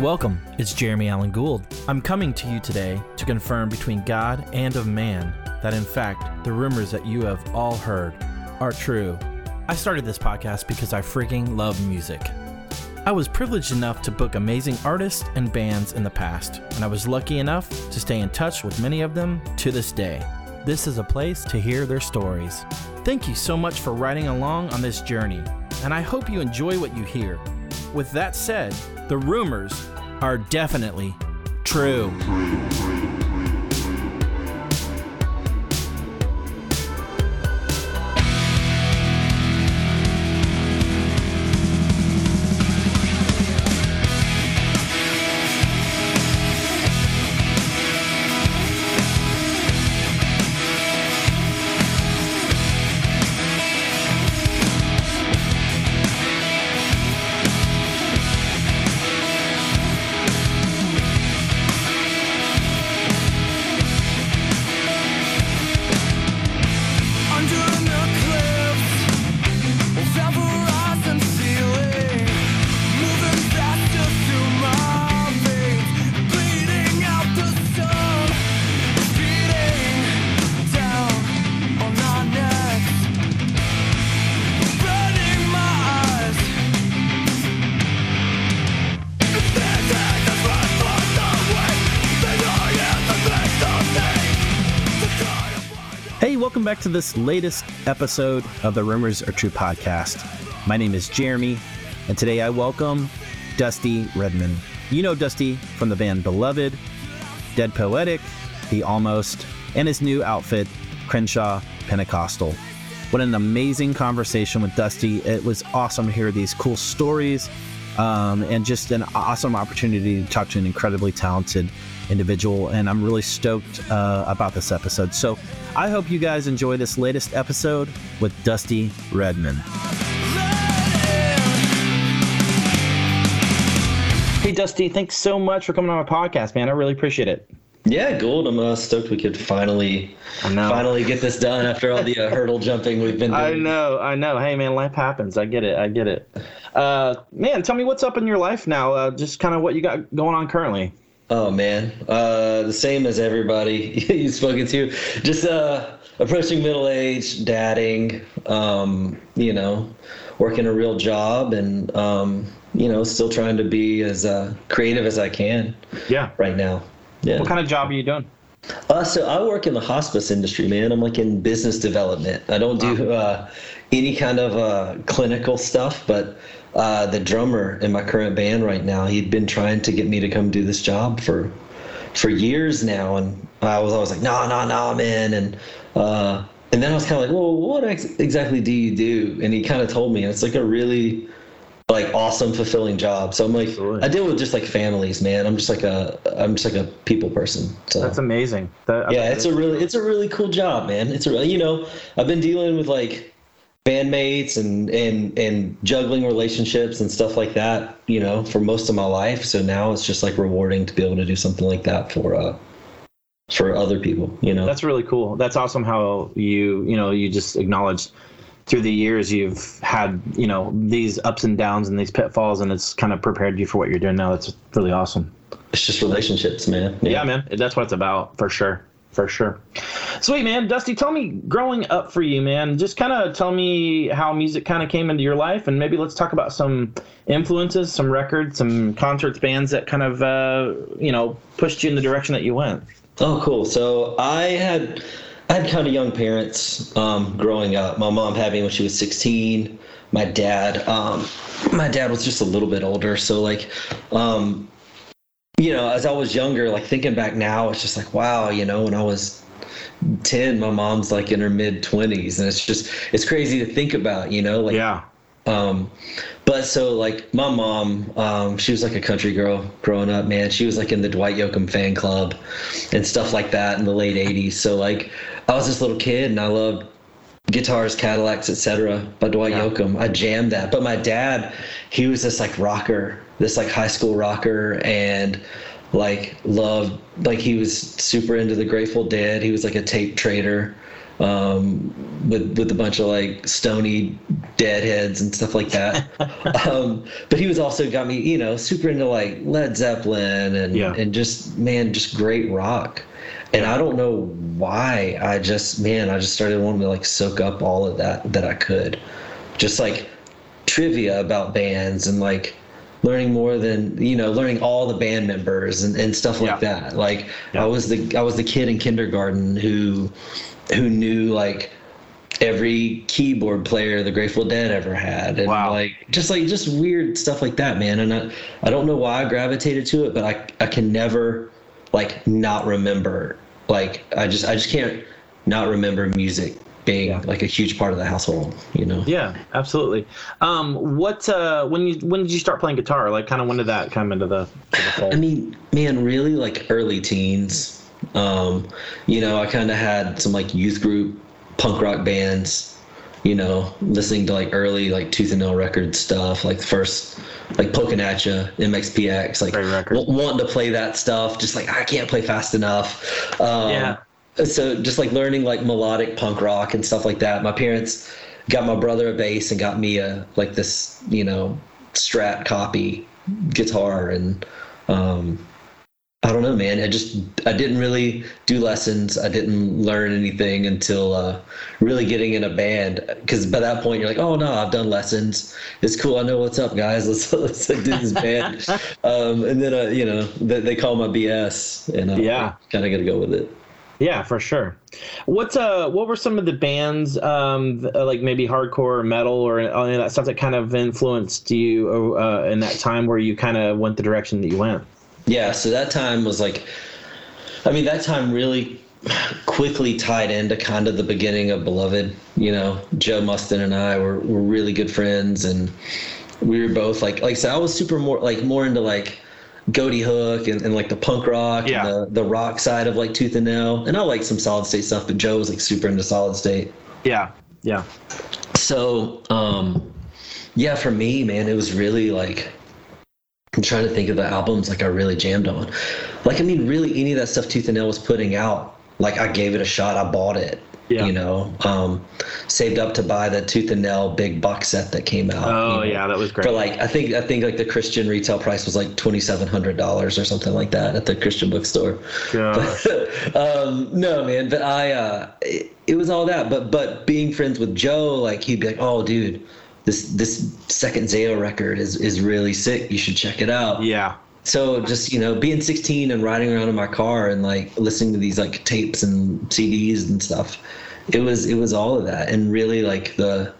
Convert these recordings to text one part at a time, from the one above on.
Welcome, it's Jeremy Allen Gould. I'm coming to you today to confirm between God and of man that in fact the rumors that you have all heard are true. I started this podcast because I freaking love music. I was privileged enough to book amazing artists and bands in the past, and I was lucky enough to stay in touch with many of them to this day. This is a place to hear their stories. Thank you so much for riding along on this journey, and I hope you enjoy what you hear. With that said, the rumors are definitely true. This latest episode of the Rumors Are True podcast. My name is Jeremy, and today I welcome Dusty Redmon. You know Dusty from the band Beloved, Dead Poetic, The Almost, and his new outfit, Crenshaw Pentecostal. What an amazing conversation with Dusty. It was awesome to hear these cool stories um, and just an awesome opportunity to talk to an incredibly talented individual. And I'm really stoked uh, about this episode. So I hope you guys enjoy this latest episode with Dusty Redmon. Hey, Dusty, thanks so much for coming on my podcast, man. I really appreciate it. Yeah, Gould. I'm uh, stoked we could finally, finally get this done after all the uh, hurdle jumping we've been doing. I know, I know. Hey, man, life happens. I get it. I get it. Uh, man, tell me what's up in your life now. Uh, just kind of what you got going on currently. Oh man, uh, the same as everybody you've spoken to. Just uh, approaching middle age, dadding. Um, you know, working a real job, and um, you know, still trying to be as uh, creative as I can Yeah. right now. Yeah. What kind of job are you doing? Uh, so I work in the hospice industry, man. I'm like in business development. I don't do uh, any kind of uh, clinical stuff, but uh, the drummer in my current band right now, he'd been trying to get me to come do this job for for years now, and I was always like, no, no, no, man, and uh, and then I was kind of like, well, what ex- exactly do you do? And he kind of told me, and it's like a really like awesome fulfilling job so i'm like Absolutely. i deal with just like families man i'm just like a i'm just like a people person so That's amazing. That, yeah it's a really it's a really cool job man it's a you know i've been dealing with like bandmates and and and juggling relationships and stuff like that you know for most of my life so now it's just like rewarding to be able to do something like that for uh for other people you know That's really cool. That's awesome how you, you know, you just acknowledge through the years you've had, you know, these ups and downs and these pitfalls and it's kind of prepared you for what you're doing now. That's really awesome. it's just relationships man Yeah, man. That's what it's about for sure. For sure. Sweet, man. Dusty, tell me growing up for you, man. Just kind of tell me how music kind of came into your life and maybe let's talk about some influences, some records, some concerts, bands that kind of, uh, you know, pushed you in the direction that you went. Oh, cool. So I had I had kind of young parents um, growing up. My mom had me when she was 16. My dad, um, my dad was just a little bit older. So like, um, you know, as I was younger, like thinking back now, it's just like, wow, you know, when I was 10, my mom's like in her mid 20s, and it's just it's crazy to think about, you know, like Yeah. um, but so like my mom, um, she was like a country girl growing up, man. She was like in the Dwight Yoakam fan club and stuff like that in the late '80s. So like, I was this little kid and I loved guitars, Cadillacs, etc. by Dwight Yeah. Yoakam. I jammed that. But my dad, he was this like rocker, this like high school rocker, and like loved like he was super into the Grateful Dead. He was like a tape trader um, with with a bunch of like stony deadheads and stuff like that. um, but he was also got me, you know, super into like Led Zeppelin and Yeah. and just man, just great rock. And I don't know why I just man, I just started wanting to like soak up all of that that I could. Just like trivia about bands and like learning more than you know learning all the band members and, and stuff like Yeah. that like Yeah. i was the i was the kid in kindergarten who who knew like every keyboard player the grateful dead ever had and Wow. like just like just weird stuff like that man and i i don't know why i gravitated to it but i i can never like not remember like i just i just can't not remember music being Yeah. like a huge part of the household you know Yeah, absolutely. Um, what uh, when you when did you start playing guitar? Like, kind of when did that come into the, the? I mean, man, really like early teens. Um, you know, I kind of had some like youth group punk rock bands, you know, listening to like early like Tooth and Nail record stuff, like the first like Pokinatcha MXPX, like w- wanting to play that stuff, just like I can't play fast enough. Um, Yeah. So just like learning like melodic punk rock and stuff like that. My parents got my brother a bass and got me a like this, you know, Strat copy guitar and um I don't know, man. I just I didn't really do lessons. I didn't learn anything until uh, really getting in a band. Because by that point, you're like, oh no, I've done lessons. It's cool. I know what's up, guys. Let's let's do this band. um, and then uh, you know they, they call my BS, and uh, Yeah. kind of got to go with it. Yeah, for sure. What's uh, what were some of the bands, um, uh, like maybe hardcore or metal or any that stuff that kind of influenced you uh, in that time where you kind of went the direction that you went? Yeah, so that time was like, I mean, that time really quickly tied into kind of the beginning of Beloved. You know, Joe Musten and I were, were really good friends, and we were both like, like said, I was super more like more into like Ghoti Hook and, and like the punk rock Yeah. and the, the rock side of like Tooth and Nail, and I like some Solid State stuff, but Joe was like super into Solid State. Yeah, yeah, So, um, yeah, for me, man, it was really like I'm trying to think of the albums like I really jammed on. Like, I mean, really, any of that stuff Tooth and Nail was putting out, like I gave it a shot. I bought it. Yeah. You know, um, saved up to buy the Tooth and Nail big box set that came out. Oh you know, yeah, that was great. For like, I think I think like the Christian retail price was like twenty seven hundred dollars or something like that at the Christian bookstore. Gosh. um, no, man, but I, uh, it, it was all that. But but being friends with Joe, like he'd be like, "Oh, dude, this this second Zao record is is really sick. You should check it out." yeah, So just you know, being 16 and riding around in my car and like listening to these like tapes and CDs and stuff, it was it was all of that, and really like the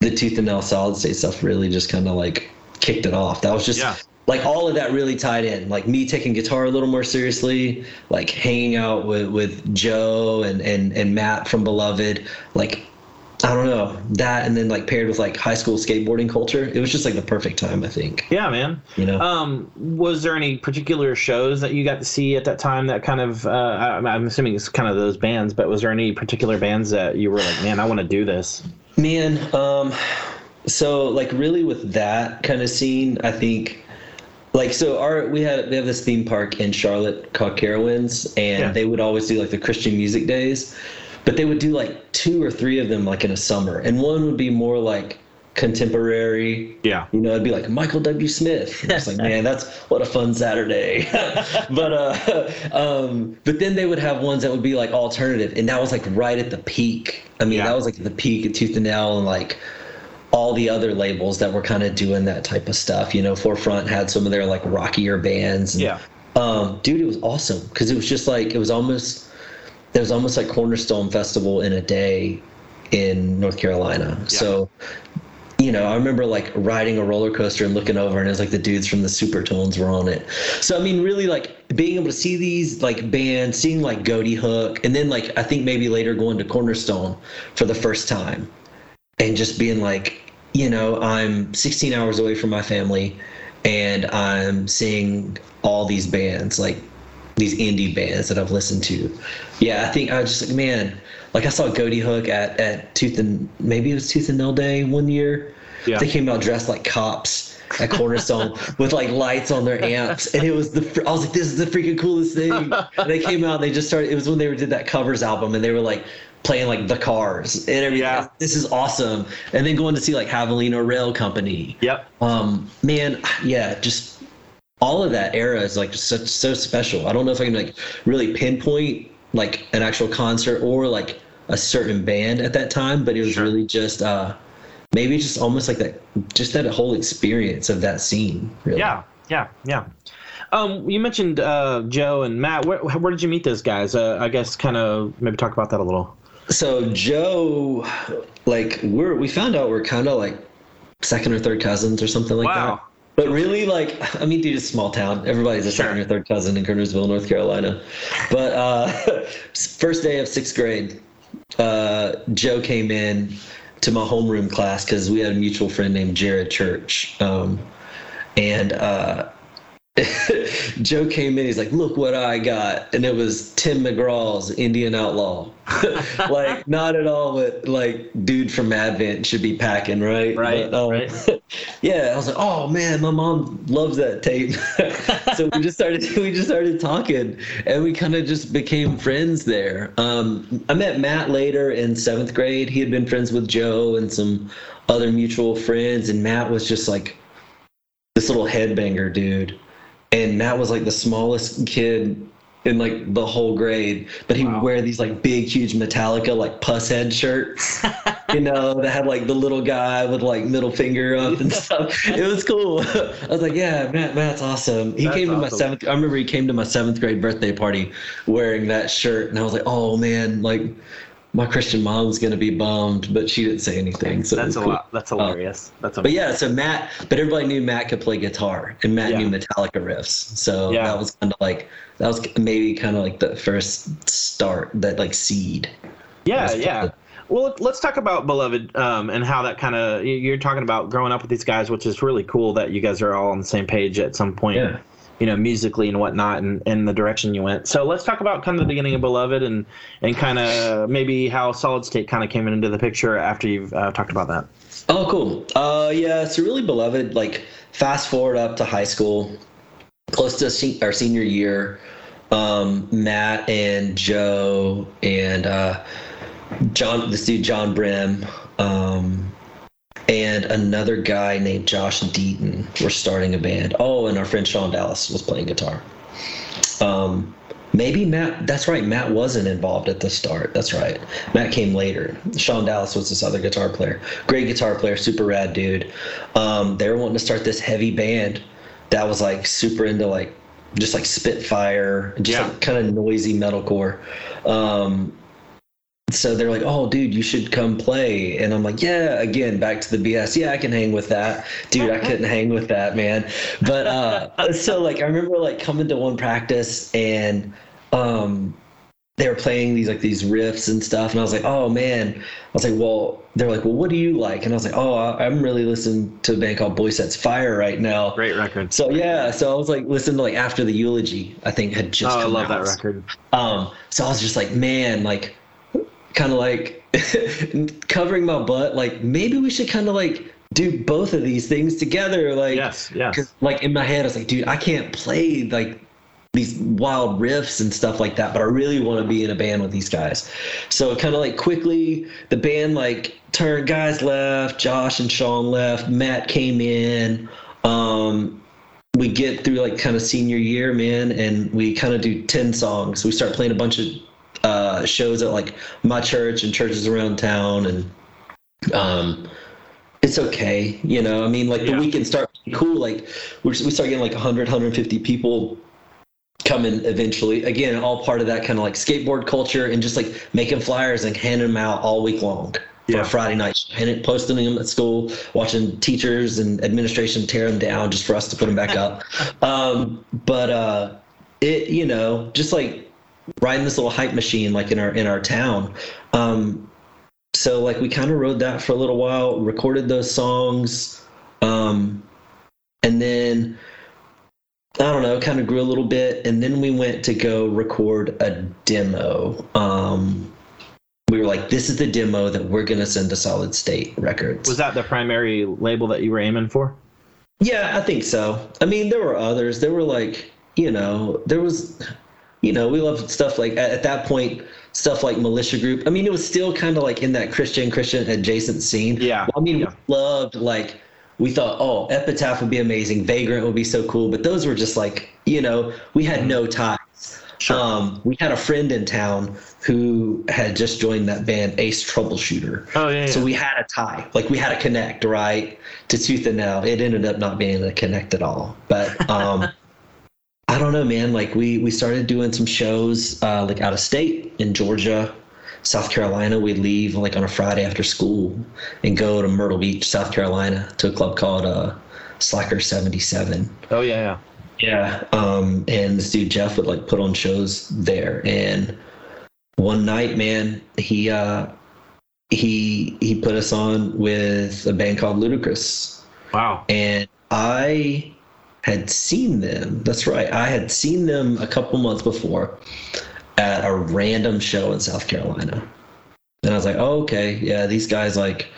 the Tooth and Nail Solid State stuff really just kind of like kicked it off. That was just Yeah. like all of that really tied in. Like me taking guitar a little more seriously, like hanging out with with Joe and and and Matt from Beloved, like. I don't know that, and then like paired with like high school skateboarding culture, it was just like the perfect time. I think. yeah, man. You know. Um, was there any particular shows that you got to see at that time that kind of? Uh, I- I'm assuming it's kind of those bands, but was there any particular bands that you were like, man, I want to do this? Man, um, so like really with that kind of scene, I think like so our we had we have this theme park in Charlotte called Carowinds, and Yeah. they would always do like the Christian music days, but they would do like two or three of them like in a summer, and one would be more like contemporary. Yeah. You know, it'd be like Michael W. Smith. It's like, man, that's what a fun Saturday. but uh, um, but then they would have ones that would be like alternative, and that was like right at the peak. I mean, Yeah. that was like the peak of Tooth and Nail and like all the other labels that were kind of doing that type of stuff. You know, Forefront had some of their like rockier bands. And, Yeah. Um, dude, it was awesome because it was just like it was almost it was almost like Cornerstone Festival in a day in North Carolina. So you know, I remember like riding a roller coaster and looking over, and it was like the dudes from the Supertones were on it. So I mean, really like being able to see these like bands, seeing like Ghoti Hook, and then like I think maybe later going to Cornerstone for the first time, and just being like, you know, I'm 16 hours away from my family, and I'm seeing all these bands like these indie bands that I've listened to. Yeah, I think I was just like, man, like I saw Ghoti Hook at, at Tooth and maybe it was Tooth and Nail Day one year. Yeah. They came out dressed like cops at Cornerstone with like lights on their amps, and it was the I was like, this is the freaking coolest thing. And they came out, and they just started. It was when they did that covers album, and they were like playing like the Cars and everything. Yeah. This is awesome. And then going to see like Havalina Rail Company. Yep. Um, man, yeah, just all of that era is like such so special. I don't know if I can like really pinpoint like an actual concert or like a certain band at that time, but it was Sure. really just uh maybe just almost like that just that whole experience of that scene. Really. Yeah, yeah, yeah. Um, you mentioned uh, Joe and Matt. Where, where did you meet those guys? Uh, I guess kind of maybe talk about that a little. So Joe, like we're we found out we're kind of like second or third cousins or something like Wow. that. But really, like, I mean, dude, it's a small town. Everybody's a second or third cousin in Kernersville, North Carolina. But uh, first day of sixth grade, uh, Joe came in to my homeroom class because we had a mutual friend named Jared Church. Um, and uh, Joe came in. He's like, "Look what I got," and it was Tim McGraw's Indian Outlaw. like, not at all what like dude from Advent should be packing, right? Right, um, right. yeah, I was like, "Oh man, my mom loves that tape." so we just started we just started talking, and we kind of just became friends there. Um, I met Matt later in seventh grade. He had been friends with Joe and some other mutual friends, and Matt was just like this little headbanger dude. And Matt was like the smallest kid in like the whole grade, but he Wow. would wear these like big, huge Metallica like Pushead shirts, you know, that had like the little guy with like middle finger up and stuff. It was cool. I was like, yeah, Matt, Matt's awesome. He That's came to my seventh. I remember he came to my seventh grade birthday party wearing that shirt, and I was like, oh man, like my Christian mom's gonna be bummed, but she didn't say anything. So That's a cool. lot. That's hilarious. That's But yeah, so Matt, but everybody knew Matt could play guitar, and Matt Yeah. knew Metallica riffs. So Yeah. that was kind of like that was maybe kind of like the first start, that like seed. Yeah, yeah. Well, let's talk about Beloved um, and how that kind of you're talking about growing up with these guys, which is really cool that you guys are all on the same page at some point, Yeah. You know, musically and whatnot, and, and the direction you went. So let's talk about kind of the beginning of Beloved and and kind of maybe how Solid State kind of came into the picture after you've uh, talked about that. Oh, cool. Uh, yeah, so really beloved. Like fast forward up to high school, close to our senior year. Um, Matt and Joe and uh, John, this dude John Brim, um, and another guy named Josh Deaton were starting a band. Oh, and our friend Sean Dallas was playing guitar. Um, maybe Matt. That's right. Matt wasn't involved at the start. That's right. Matt came later. Sean Dallas was this other guitar player. Great guitar player, super rad dude. Um, they were wanting to start this heavy band that was like super into like just like Spitfire, just Yeah. like kind of noisy metalcore. Um, so they're like, "Oh, dude, you should come play." And I'm like, "Yeah." Again, back to the BS. Yeah, I can hang with that, dude. I couldn't hang with that, man. But uh, so like, I remember like coming to one practice and um, they were playing these like these riffs and stuff, and I was like, "Oh man." I was like, "Well," they're like, "Well, what do you like?" And I was like, "Oh, I- I'm really listening to a band called Boy Sets Fire right now." Great record. So yeah, so I was like listening to like after the eulogy, I think had just. oh, I love that record. Um, so I was just like, man, like, kind of like covering my butt. Like, maybe we should kind of like do both of these things together. Like, Yes, yes. 'cause, like in my head, I was like, dude, I can't play like these wild riffs and stuff like that, but I really want to be in a band with these guys. So kind of like quickly, the band like turned. Guys left. Josh and Sean left. Matt came in. Um, we get through like kind of senior year, man, and we kind of do 10 songs. We start playing a bunch of uh, shows at like my church and churches around town. And um, it's okay, you know, I mean, like Yeah. the weekend start cool. Like we we start getting like 100, 150 people coming eventually. Again, all part of that kind of like skateboard culture and just like making flyers and handing them out all week long for Yeah. a Friday night, and it, posting them at school, watching teachers and administration tear them down just for us to put them back up. Um, but uh, it, you know, just like riding this little hype machine, like in our in our town. Um, so like we kind of rode that for a little while, recorded those songs, um, and then I don't know, kind of grew a little bit, and then we went to go record a demo. Um, we were like, "This is the demo that we're gonna send to Solid State Records." Was that the primary label that you were aiming for? Yeah, I think so. I mean, there were others. There were like, you know, there was, you know, we loved stuff like at, at that point, stuff like Militia Group. I mean, it was still kind of like in that Christian Christian adjacent scene. Yeah, I mean, yeah. we loved like we thought, oh, Epitaph would be amazing, Vagrant would be so cool, but those were just like, you know, we had no ties. Sure. Um, we had a friend in town who had just joined that band, Ace Troubleshooter. Oh, yeah, So we had a tie, like we had a connect, right, to Tooth and Nail. It ended up not being a connect at all, but um, I don't know, man. Like we we started doing some shows uh, like out of state in Georgia, South Carolina. We'd leave like on a Friday after school and go to Myrtle Beach, South Carolina, to a club called uh, Slacker Seventy Seven. Oh yeah, yeah. Yeah. Um, and this dude Jeff would like put on shows there. And one night, man, he uh he he put us on with a band called Luti-Kriss. Wow. And I had seen them. That's right. I had seen them a couple months before at a random show in South Carolina. And I was like, oh, okay, yeah, these guys like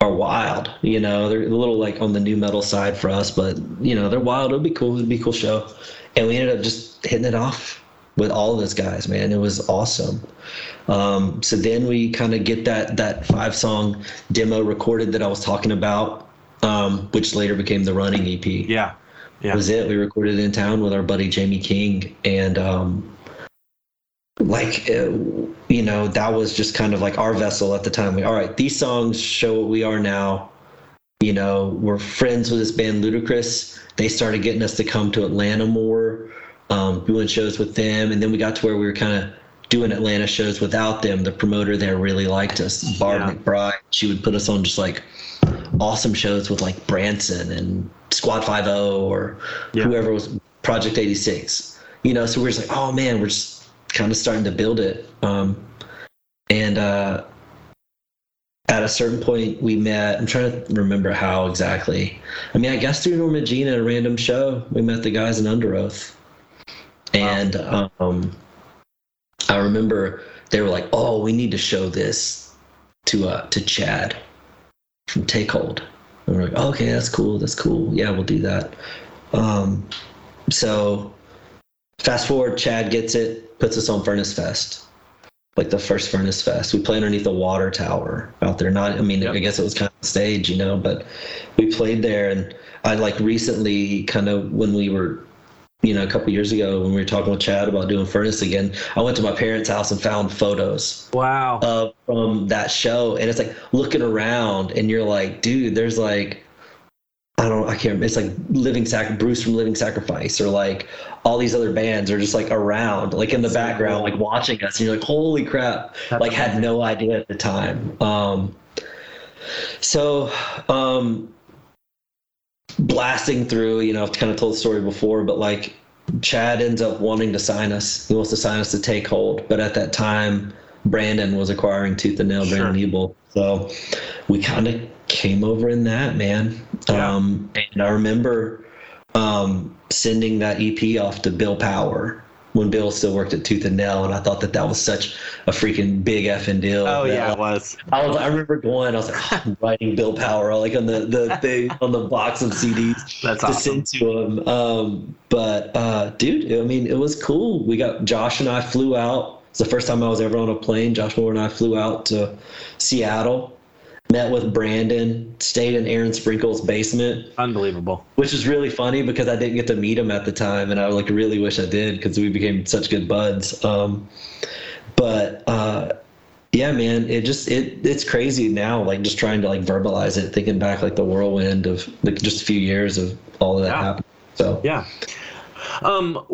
are wild. You know, they're a little like on the new metal side for us, but you know, they're wild. It'll be cool. It'll be a cool show. And we ended up just hitting it off with all of those guys, man. It was awesome. Um, so then we kind of get that that five song demo recorded that I was talking about, um, which later became the Running EP Yeah. Yeah. was it. We recorded in town with our buddy Jamie King, and um, like uh, you know, that was just kind of like our vessel at the time. We all right, these songs show what we are now. You know, we're friends with this band Luti-Kriss. They started getting us to come to Atlanta more, um, doing shows with them, and then we got to where we were kind of doing Atlanta shows without them. The promoter there really liked us, Barb Yeah. McBride. She would put us on just like awesome shows with like Brandtson and Squad Five O or Yeah. whoever was Project 86. You know, so we're just like, oh man, we're just kind of starting to build it. Um, and uh, at a certain point, we met. I'm trying to remember how exactly. I mean, I guess through Norma Jean at a random show, we met the guys in Underoath. And um, I remember they were like, "Oh, we need to show this to uh, to Chad from Takehold." And we're like, "Okay, that's cool. That's cool. Yeah, we'll do that." Um, so fast forward, Chad gets it, puts us on Furnace Fest, like the first Furnace Fest. We play underneath the water tower out there. Not, I mean, Yep. I guess it was kind of stage, you know, but we played there. And I like recently, kind of when we were, you know, a couple years ago when we were talking with Chad about doing Furnace again, I went to my parents' house and found photos Wow. uh, from that show, and it's like looking around, and you're like, dude, there's like, I don't, I can't. remember. It's like Living Sac, Bruce from Living Sacrifice, or like all these other bands are just like around, like in the background, like watching us, and you're like, holy crap! That's like had no idea at the time. Um, so, um, blasting through, you know, I've kind of told the story before, but like Chad ends up wanting to sign us. He wants to sign us to Takehold, but at that time, Brandon was acquiring Tooth and Nail, Sure. Brandon Ebel. So we kind of came over in that, man. Yeah. Um, and I remember um, sending that EP off to Bill Power when Bill still worked at Tooth and Nail, and I thought that that was such a freaking big effing deal. oh yeah, like, it was. I was. I remember going. I was like, "Oh, I'm writing Bill Power like on the the thing on the box of CDs That's to awesome. send to him. Um, but uh, dude, I mean, it was cool. We got Josh and I flew out. It's the first time I was ever on a plane. Josh Moore and I flew out to Seattle. Met with Brandon, stayed in Aaron Sprinkle's basement, Unbelievable. which is really funny because I didn't get to meet him at the time, and I like really wish I did because we became such good buds. Um, but uh, yeah, man, it just it it's crazy now. Like just trying to like verbalize it, thinking back like the whirlwind of like just a few years of all of that Yeah. happened. So Yeah. Um,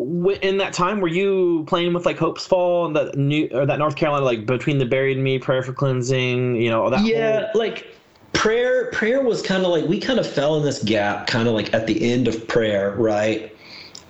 in that time, were you playing with like Hopesfall and that new or that North Carolina, like between the buried me, prayer for cleansing, you know, that yeah, like prayer prayer was kind of like we kind of fell in this gap kind of like at the end of prayer right?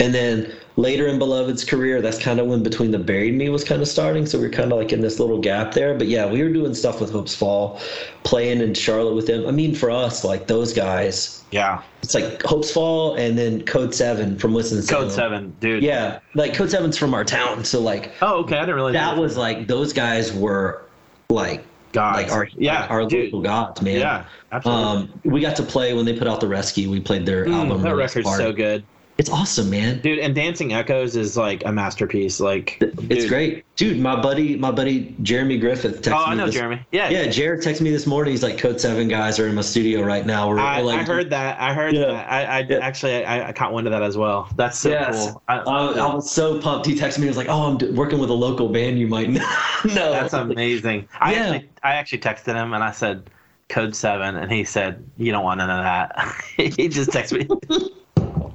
And then later in beloved's career that's kind of when between the buried me was kind of starting so we are kind of like in this little gap there but yeah we were doing stuff with Hopesfall playing in charlotte with them i mean for us like those guys yeah, it's like Hopesfall and then code 7 from Winston-Salem. Code Seven, dude. yeah like code 7's from our town so like Oh, okay. I didn't realize that was like those guys were like Gods. like our Yeah, our dude. local gods, man. Yeah, absolutely. Um, we got to play when they put out the Rescue. We played their Mm, album. that record's party. so good, It's awesome, man. dude. And Dancing Echoes is like a masterpiece. Like, It's dude. great, dude. My buddy, my buddy Jeremy Griffith. Texted me. Oh, I know this- Jeremy. Yeah, Yeah, Jared texted me this morning. He's like, "Code Seven guys are in my studio right now." We're, I, we're like, I heard that. I heard Yeah. that. I, I Yeah. actually I, I caught wind of that as well. That's so Yes. cool. I, I, I was so pumped. He texted me. He was like, "Oh, I'm d- working with a local band. You might know." no, That's amazing. I Yeah. actually I actually texted him and I said code seven and he said you don't want none of that. he just texted me.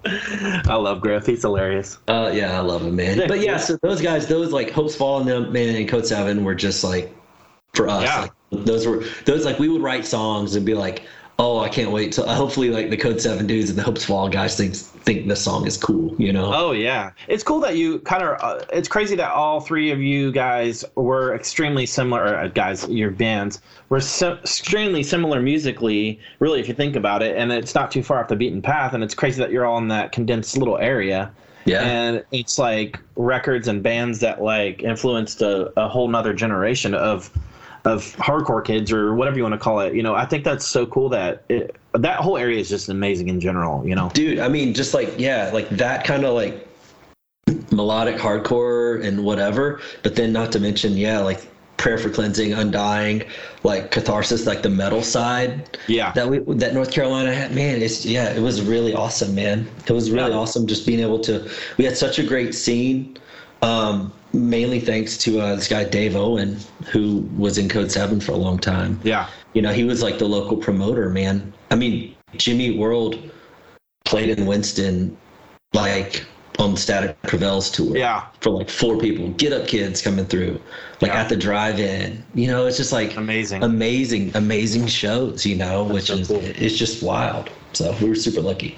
I love Griff. He's hilarious. Uh, yeah, I love him, man. But yeah, so those guys, those like Hopesfall and them, man, and Code Seven were just like for us. Yeah. Like, those were those like we would write songs and be like, "Oh, I can't wait." So hopefully, like the Code Seven dudes and the Hopesfall guys think think the song is cool. You know? Oh yeah, it's cool that you kind of. Uh, it's crazy that all three of you guys were extremely similar. Uh, guys, your bands were so, extremely similar musically. Really, if you think about it, and it's not too far off the beaten path. And it's crazy that you're all in that condensed little area. yeah. and it's like records and bands that like influenced a, a whole nother generation of of hardcore kids or whatever you want to call it you know i think that's so cool that it, that whole area is just amazing in general you know? Dude i mean just like yeah like that kind of like melodic hardcore and whatever but then not to mention yeah like prayer for cleansing undying like catharsis like the metal side yeah. that we that north carolina had. Man it's yeah it was really awesome man. It was really Yeah. awesome just being able to we had such a great scene um mainly thanks to uh, this guy dave owen who was in code 7 for a long time yeah you know, he was like the local promoter, man. I mean, Jimmy World played in Winston like on Static Prevails tour. Yeah. For like four people. Get up kids coming through. Like Yeah. at the drive in. You know, it's just like Amazing. Amazing, amazing shows, you know, which so is cool. it's just wild. So we were super lucky.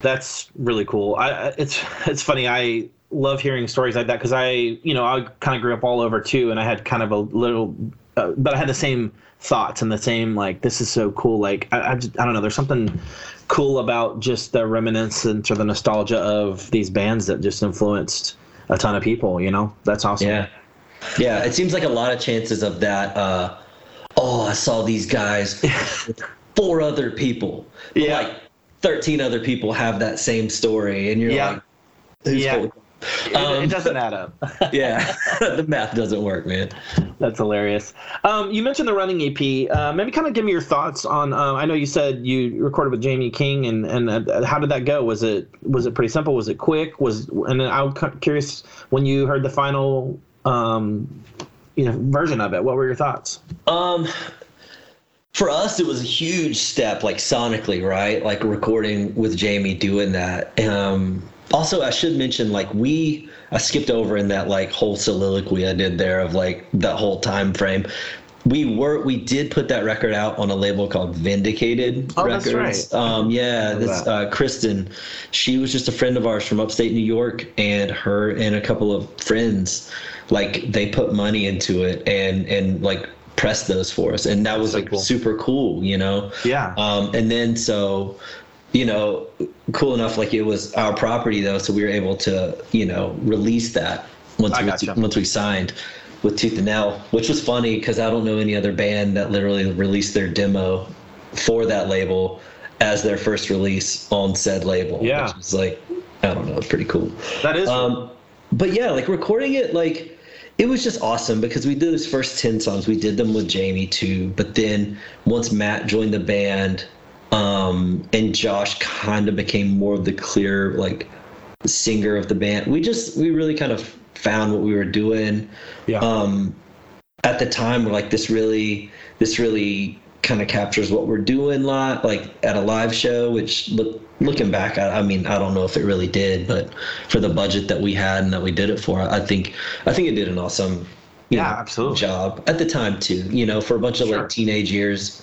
that's really cool I- it's it's funny i love hearing stories like that because i you know i kind of grew up all over too and i had kind of a little uh, but i had the same thoughts and the same like this is so cool like I, I, just, I don't know there's something cool about just the reminiscence or the nostalgia of these bands that just influenced a ton of people you know that's awesome Yeah. Yeah. It seems like a lot of chances of that, uh, oh, I saw these guys with four other people. But Yeah. like thirteen other people have that same story and you're Yeah. like who's Yeah. It- Um, it doesn't add up yeah. the math doesn't work, man. That's hilarious. Um, you mentioned the running EP. Uh, maybe kind of give me your thoughts on. Uh, I know you said you recorded with Jamie King, and and uh, how did that go? Was it was it pretty simple? Was it quick? Was and then I'm curious when you heard the final, um, you know, version of it. What were your thoughts? Um, for us, it was a huge step, like sonically, right? Like recording with Jamie doing that. Um, also, I should mention, like we, I skipped over in that like whole soliloquy I did there of like that whole time frame. We were, we did put that record out on a label called Vindicated Oh, that's Records. right. Um, yeah, this uh, Kristen, she was just a friend of ours from upstate New York, and her and a couple of friends, like they put money into it and and like pressed those for us, and that was like cool. super cool, you know. Yeah. Um, and then so, you know, cool enough, like it was our property though, so we were able to, you know, release that once I we gotcha. once we signed with Tooth and Nail, which was funny because I don't know any other band that literally released their demo for that label as their first release on said label. Yeah. which was like, I don't know, it's pretty cool. that is. Um, but yeah, like recording it, like it was just awesome because we did those first ten songs. We did them with Jamie too, but then once Matt joined the band, um, and Josh kind of became more of the clear like singer of the band. We just we really kind of found what we were doing. yeah. Um, at the time, we're like this really this really kind of captures what we're doing lot like at a live show which look looking back I, I mean i don't know if it really did but for the budget that we had and that we did it for i think i think it did an awesome you Yeah, know, absolutely. job at the time too you know for a bunch of Sure. like teenage years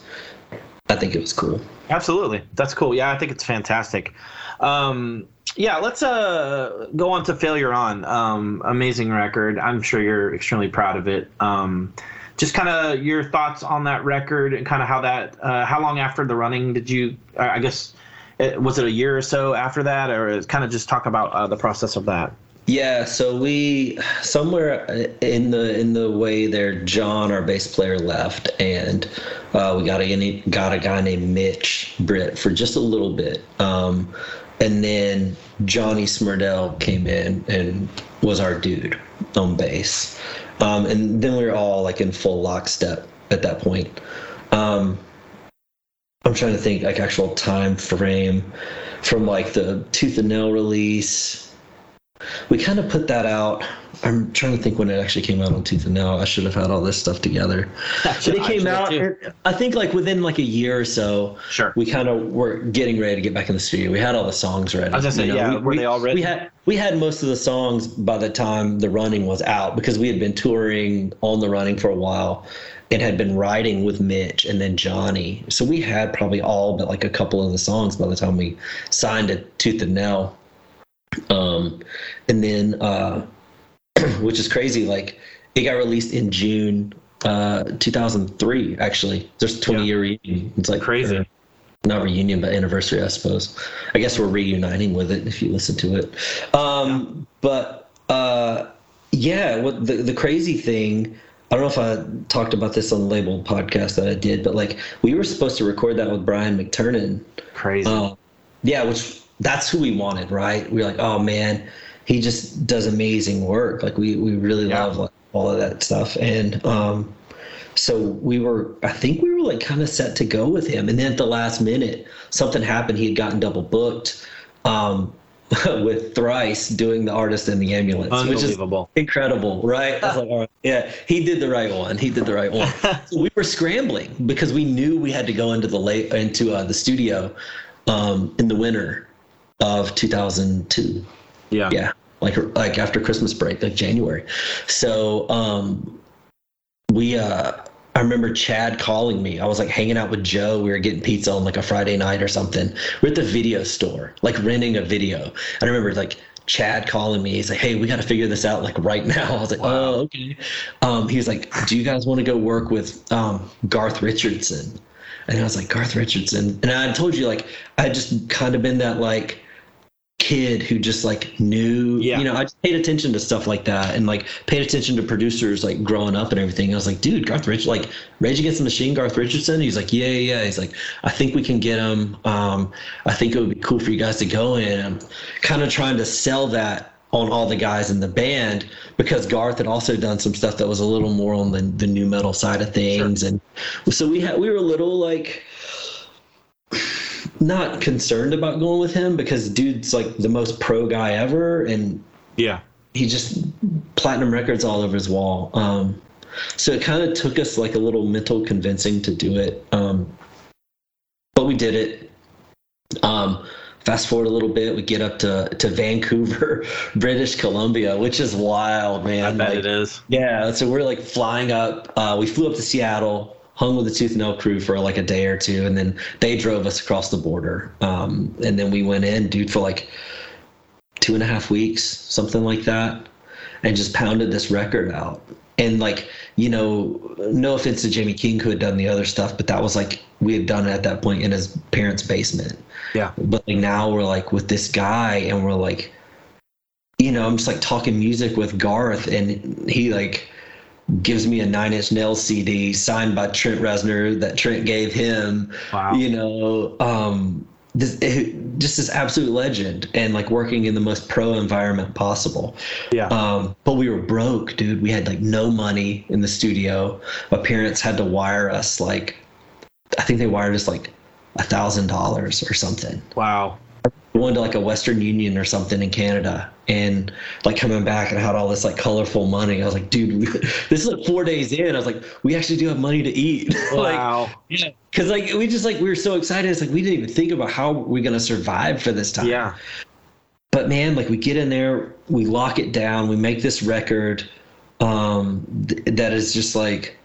i think it was cool Absolutely. That's cool. Yeah, I think it's fantastic. Um, yeah, let's uh, go on to Failure On. Um, amazing record. I'm sure you're extremely proud of it. Um, just kind of your thoughts on that record and kind of how that, uh, how long after the running did you, I guess, it, was it a year or so after that, or kind of just talk about uh, the process of that? Yeah, so we somewhere in the in the way there, John, our bass player, left, and uh, we got a got a guy named Mitch Britt for just a little bit, um, and then Johnny Smurdell came in and was our dude on bass, um, and then we were all like in full lockstep at that point. Um, I'm trying to think like actual time frame from like the Tooth and Nail release we kind of put that out. I'm trying to think when it actually came out on Tooth and Nail. I should have had all this stuff together. But it came out. too. I think like within like a year or so. Sure. We kind of were getting ready to get back in the studio. We had all the songs ready. I was gonna say, you know, yeah, we- were we- they all written? We had we had most of the songs by the time the running was out because we had been touring on the running for a while. and had been writing with Mitch and then Johnny. So we had probably all but like a couple of the songs by the time we signed it Tooth and Nail. Um, and then, uh, which is crazy, like it got released in June uh, 2003. Actually, there's a 20 Yeah. year reunion. It's like Crazy. or not reunion, but anniversary, I suppose. I guess we're reuniting with it if you listen to it. Um, but uh, yeah, what the the crazy thing. I don't know if I talked about this on the label podcast that I did, but like we were supposed to record that with Brian McTernan, Crazy. uh, yeah, which that's who we wanted, right? We are like, oh man, he just does amazing work. Like we we really Yeah. love like, all of that stuff, and um, so we were. I think we were like kind of set to go with him, and then at the last minute, something happened. He had gotten double booked. Um, with Thrice doing the artist in the ambulance, which is Unbelievable. incredible, right? I was like, all right, yeah, he did the right one. He did the right one. so we were scrambling because we knew we had to go into the late into uh, the studio um, in the winter of 2002. yeah. Yeah, like like after Christmas break, like January. So um, we uh, I remember Chad calling me. I was like hanging out with Joe. We were getting pizza on like a Friday night or something. We're at the video store, like renting a video. I remember like Chad calling me. He's like, "Hey, we got to figure this out like right now." I was like, Wow. "Oh, okay." Um, he was like, "Do you guys want to go work with um, Garth Richardson?" And I was like, "Garth Richardson." And I told you like I had just kind of been that like kid who just like knew Yeah. you know i just paid attention to stuff like that and like paid attention to producers like growing up and everything. I was like dude garth rich like rage against the machine garth richardson? He's like yeah yeah yeah. he's like i think we can get him um i think it would be cool for you guys to go in. I'm kind of trying to sell that on all the guys in the band because garth had also done some stuff that was a little more on the, the new metal side of things. And so we had we were a little like not concerned about going with him because dude's like the most pro guy ever and Yeah. he just platinum records all over his wall um so it kind of took us like a little mental convincing to do it um but we did it um fast forward a little bit we get up to to vancouver british columbia which is wild man I bet Like, it is. yeah, so we're like flying up. Uh, we flew up to Seattle, hung with the Tooth and Nail crew for like a day or two, and then they drove us across the border. Um, and then we went in, dude, for like two and a half weeks, something like that, and just pounded this record out. And like, you know, no offense to Jamie King who had done the other stuff, but that was like we had done it at that point in his parents' basement Yeah. but like now we're like with this guy and we're like you know i'm just like talking music with garth and he like gives me a nine inch nails cd signed by trent reznor that trent gave him Wow. you know um this, it, just this absolute legend and like working in the most pro environment possible Yeah. um, but we were broke, dude. We had like no money in the studio. My parents had to wire us like, I think they wired us like a thousand dollars or something. wow. Went to like a Western Union or something in Canada, and like coming back and I had all this like colorful money. I was like, dude, we, this is like four days in. I was like, we actually do have money to eat. like, Wow. yeah, because like we just like we were so excited. It's like we didn't even think about how we're gonna survive for this time yeah. but man like we get in there we lock it down we make this record um th- that is just like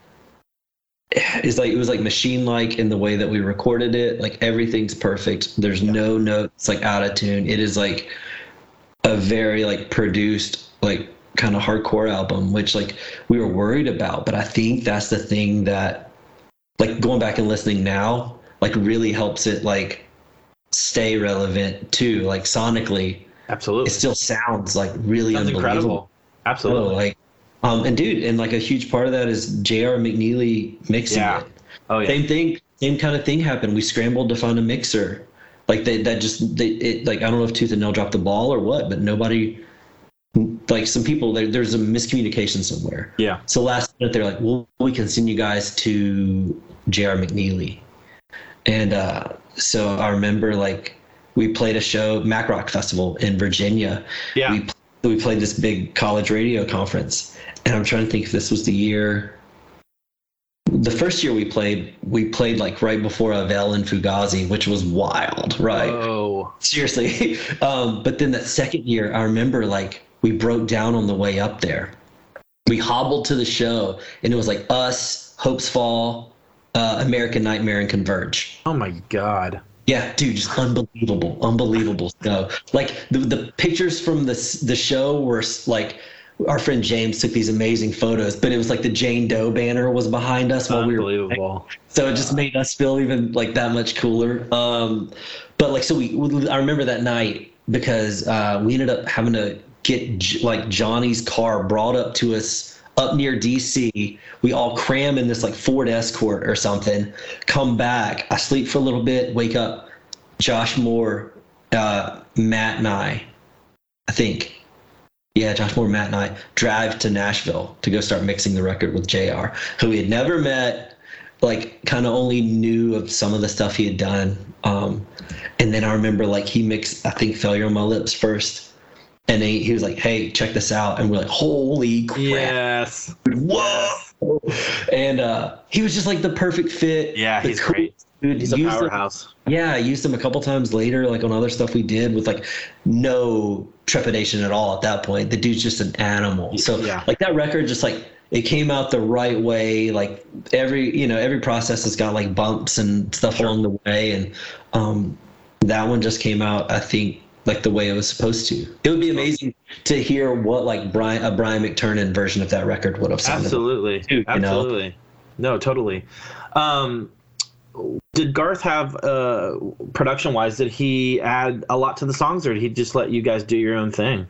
is like it was like machine like in the way that we recorded it like everything's perfect there's no notes like out of tune it is like a very like produced like kind of hardcore album which like we were worried about but i think that's the thing that like going back and listening now like really helps it like stay relevant too like sonically absolutely. it still sounds like really Sounds unbelievable. incredible. Oh, Absolutely. like, um, and dude, and like a huge part of that is J.R. McNeely mixing Yeah. it. oh yeah. Same thing, same kind of thing happened. We scrambled to find a mixer. Like they, that just they it like I don't know if Tooth and Nail dropped the ball or what, but nobody like some people there, there's a miscommunication somewhere. Yeah. So last minute they're like, well, we can send you guys to J.R. McNeely, and uh, so I remember like we played a show Mac Rock Festival in Virginia. Yeah. We we played this big college radio conference, and I'm trying to think if this was the year. The first year we played, we played like right before Avail and Fugazi, which was wild, right? Oh. Seriously. Um, but then that second year, I remember like we broke down on the way up there. We hobbled to the show, and it was like us, Hopesfall, uh, American Nightmare, and Converge. Oh my God. Yeah, dude, just unbelievable, unbelievable snow. Like the the pictures from the the show were like our friend James took these amazing photos, but it was like the Jane Doe banner was behind us while we were Unbelievable. so it just made us feel even like that much cooler. Um, but like, so we, I remember that night because uh, we ended up having to get like Johnny's car brought up to us up near DC. We all cram in this like Ford Escort or something, come back. I sleep for a little bit, wake up. Josh Moore, uh, Matt, and I, I think. Yeah, Josh Moore, Matt, and I drive to Nashville to go start mixing the record with JR, who we had never met like kind of only knew of some of the stuff he had done. Um, and then I remember like he mixed, I think, Failure on My Lips first. And he, he was like, hey, check this out. And we're like, holy crap. Yes. Whoa. And uh, he was just like the perfect fit. Yeah, the he's great. Dude, He's a used him- powerhouse. yeah, I used him a couple times later, like on other stuff we did with like no trepidation at all at that point. The dude's just an animal. So Yeah. like that record just like it came out the right way. Like every you know, every process has got like bumps and stuff along the way. And um that one just came out, I think, like the way it was supposed to. It would be amazing to hear what like Brian a Brian McTernan version of that record would have sounded. like. Absolutely. You know? Absolutely. No, totally. Um, did Garth have uh, production wise? Did he add a lot to the songs, or did he just let you guys do your own thing?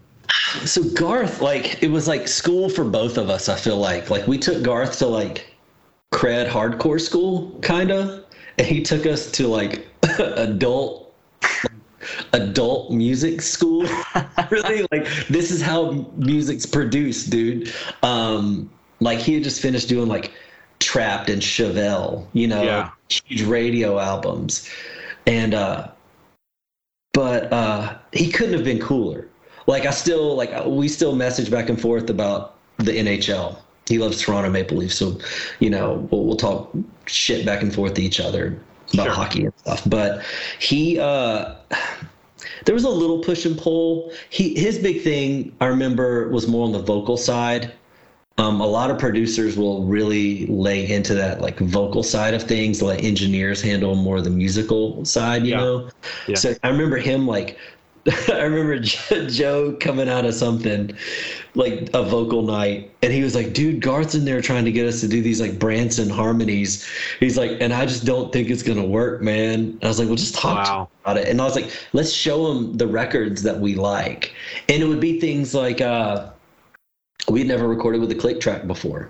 So Garth, like, it was like school for both of us. I feel like, like we took Garth to like cred hardcore school, kind of, and he took us to like adult, adult music school. really, like this is how music's produced, dude. Um, like he had just finished doing like Trapt and Chevelle, you know, Yeah. huge radio albums, and uh, but uh, he couldn't have been cooler. Like I still like we still message back and forth about the NHL. He loves Toronto Maple Leafs, so you know we'll, we'll talk shit back and forth to each other about Sure. hockey and stuff. But he, uh, there was a little push and pull. He his big thing I remember was more on the vocal side. Um, a lot of producers will really lay into that like vocal side of things. Let engineers handle more of the musical side, you Yeah. know. Yeah. So I remember him like I remember Joe coming out of something like a vocal night, and he was like, "Dude, Garth's in there trying to get us to do these like Brandtson harmonies." He's like, "And I just don't think it's gonna work, man." And I was like, "Well, just talk Wow. about it." And I was like, "Let's show him the records that we like," and it would be things like uh, we'd never recorded with a click track before,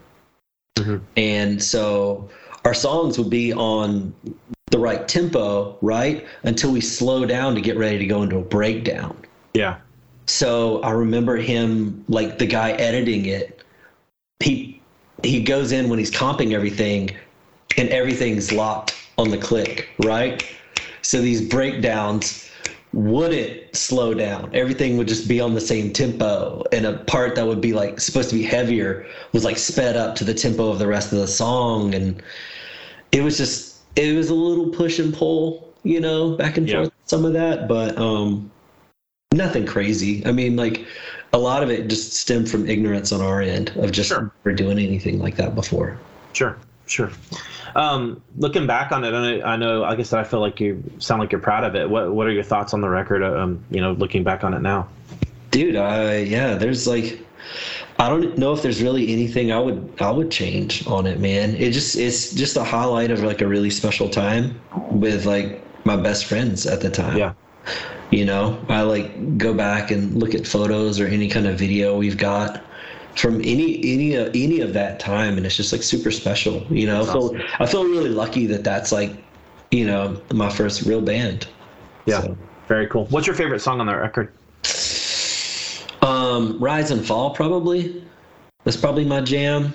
Mhm. and so our songs would be on the right tempo, right? Until we slow down to get ready to go into a breakdown. Yeah. So I remember him, like the guy editing it. He he goes in when he's comping everything, and everything's locked on the click, right? So these breakdowns wouldn't slow down. Everything would just be on the same tempo, and a part that would be like supposed to be heavier was like sped up to the tempo of the rest of the song, and it was just it was a little push and pull, you know, back and Yeah. forth some of that, but um nothing crazy. I mean, like a lot of it just stemmed from ignorance on our end of just Sure. never doing anything like that before. Sure, sure. Um, looking back on it, I know, I know, like I said, I feel like you sound like you're proud of it. What What are your thoughts on the record? Um, you know, looking back on it now. Dude, I yeah, there's like I don't know if there's really anything I would I would change on it, man. It just it's just a highlight of like a really special time with like my best friends at the time. Yeah, You know, I like go back and look at photos or any kind of video we've got from any any of any of that time, and it's just like super special. You know, I That's feel awesome. I feel really lucky that that's like, you know, my first real band. Yeah. So, Very cool. What's your favorite song on the record? Um, Rise and Fall probably. That's probably my jam.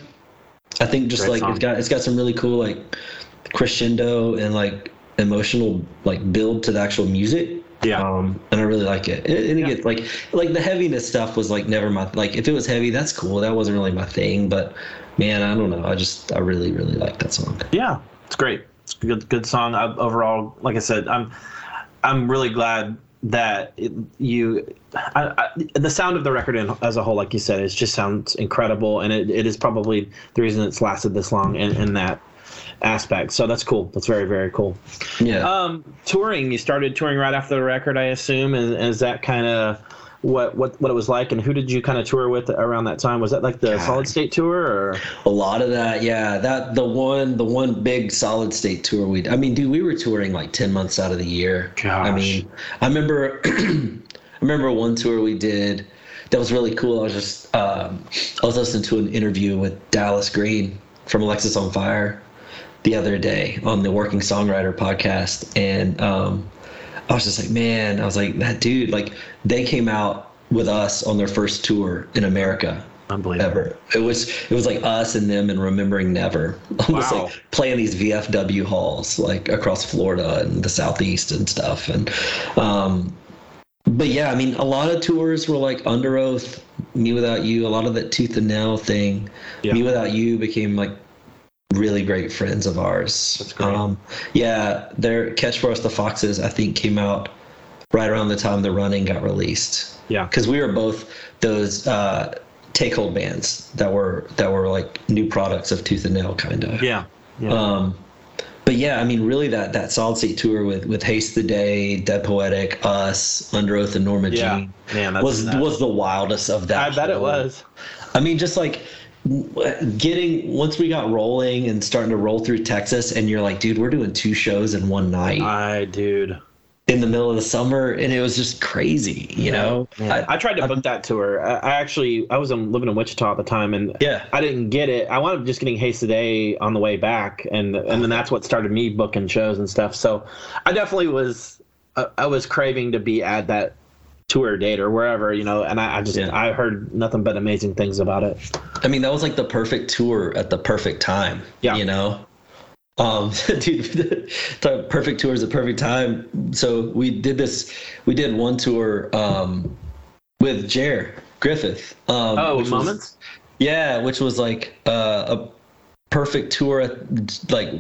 I think just Great like song. it's got it's got some really cool like crescendo and like emotional like build to the actual music. Yeah. Um, and I really like it. And, and Yeah. again, like like the heaviness stuff was like never my like if it was heavy, that's cool. That wasn't really my thing. But man, I don't know. I just I really really like that song. Yeah, it's great. It's a good good song. I, overall, like I said, I'm I'm really glad that you I, I, the sound of the record in, as a whole, like you said, it just sounds incredible, and it, it is probably the reason it's lasted this long in, in that aspect. So that's cool. That's very very cool. Yeah. Um, touring. You started touring right after the record, I assume. Is, is that kind of what what what it was like, and who did you kind of tour with around that time? Was that like the God. Solid State tour, or A lot of that, yeah. That the one, the one big solid state tour we. I mean, dude, we were touring like ten months out of the year. I mean, I remember, I remember one tour we did that was really cool. I was just, um, I was listening to an interview with Dallas Green from Alexisonfire the other day on the Working Songwriter podcast, and um, I was just like, man, I was like, that dude, like, they came out with us on their first tour in America unbelievable? ever. It was it was like us and them and remembering never. Almost Wow. like playing these VFW halls like across Florida and the southeast and stuff. And um but yeah, I mean a lot of tours were like Underoath, me without you, a lot of that tooth and nail thing. Yeah. mewithoutYou became like really great friends of ours. That's great. Um yeah, their Catch for Us the Foxes I think came out right around the time the running got released Yeah. because we were both those uh, Takehold bands that were that were like new products of Tooth and Nail kind of. Yeah. Yeah. Um, but yeah, I mean, really that that solid state tour with with Haste the Day, Dead Poetic, Us, Underoath, and Norma Yeah. Jean Man, was nuts. was the wildest of that. I bet it was. I mean, just like getting once we got rolling and starting to roll through Texas, and you're like, dude, we're doing two shows in one night I dude. in the middle of the summer, and it was just crazy, you know. I, I tried to book that tour. I, I actually I was in, living in Wichita at the time, and Yeah. I didn't get it. I wound up just getting Haste the Day on the way back, and and then that's what started me booking shows and stuff. So I definitely was I, I was craving to be at that tour date or wherever you know, and I, I just Yeah. I heard nothing but amazing things about it. I mean, that was like the perfect tour at the perfect time. Yeah. You know? Um, dude, the perfect tour is the perfect time. So we did this, we did one tour um, with Jer Griffith. Um, Oh, which was- moments. yeah, which was like uh, a perfect tour at like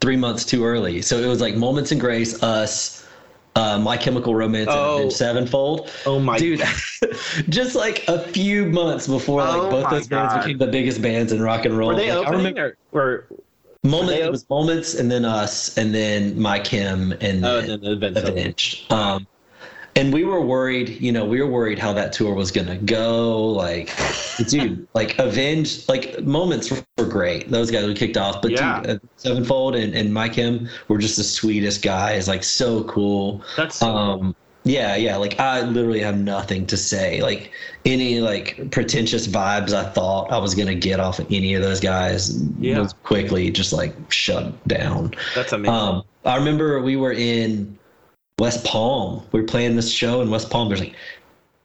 three months too early. So it was like Moments in Grace, Us, uh, My Chemical Romance, Oh. and Sevenfold. Oh my Dude, just like a few months before like Oh both those bands became the biggest bands in rock and roll. Were they Like, I opening remember or, or it was moments, and then us, and then My Chem, and oh, then and then Avenged Sevenfold. Avenged. Um, and we were worried, you know, we were worried how that tour was gonna go. Like, dude, like Avenged, like moments were great. Those guys we kicked off, but Yeah. dude, uh, Sevenfold and, and My Chem were just the sweetest guys. Like, so cool. That's so cool. Um, yeah, yeah. Like, I literally have nothing to say. Like, any like pretentious vibes I thought I was gonna get off of any of those guys Yeah. was quickly just like shut down. that's amazing. Um, I remember we were in West Palm. We were playing this show in West Palm. There's like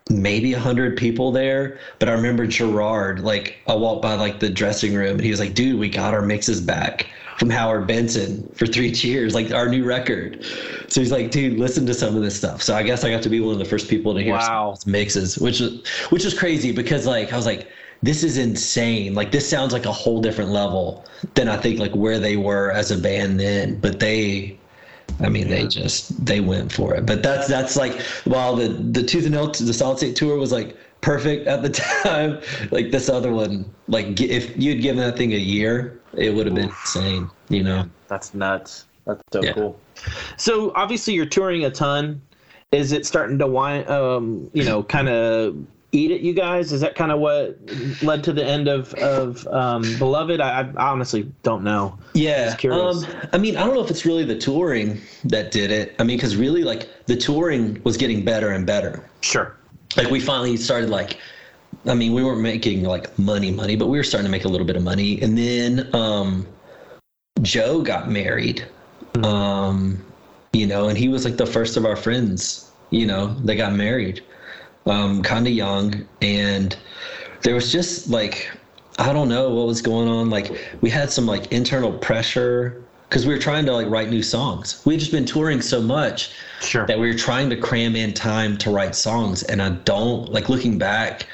maybe a hundred people there, but I remember Gerard. Like I walked by like the dressing room, and he was like, "Dude, we got our mixes back from Howard Benson for three cheers, like our new record." So he's like, "Dude, listen to some of this stuff." So I guess I got to be one of the first people to hear Wow. mixes, which is which is crazy because like I was like. This is insane. Like this sounds like a whole different level than I think like where they were as a band then. But they I mean, they just they went for it. But that's that's like while the the Tooth and Nail the Solid State tour was like perfect at the time. Like this other one, like if you'd given that thing a year, it would have been insane. You know? That's nuts. That's so Yeah. cool. So obviously you're touring a ton. Is it starting to wind, um, you know, kind of eat it, you guys? Is that kind of what led to the end of of um, Beloved? I, I honestly don't know. Yeah. Just curious. Um, I mean, I don't know if it's really the touring that did it. I mean, because really, like, the touring was getting better and better. Sure. Like, we finally started, like, I mean, we weren't making, like, money, money, but we were starting to make a little bit of money. And then um, Joe got married, um, you know, and he was, like, the first of our friends, you know, that got married, um, kind of young. And there was just, like, I don't know what was going on. Like we had some like internal pressure because we were trying to like write new songs. We had just been touring so much Sure. that we were trying to cram in time to write songs. And I don't like looking back,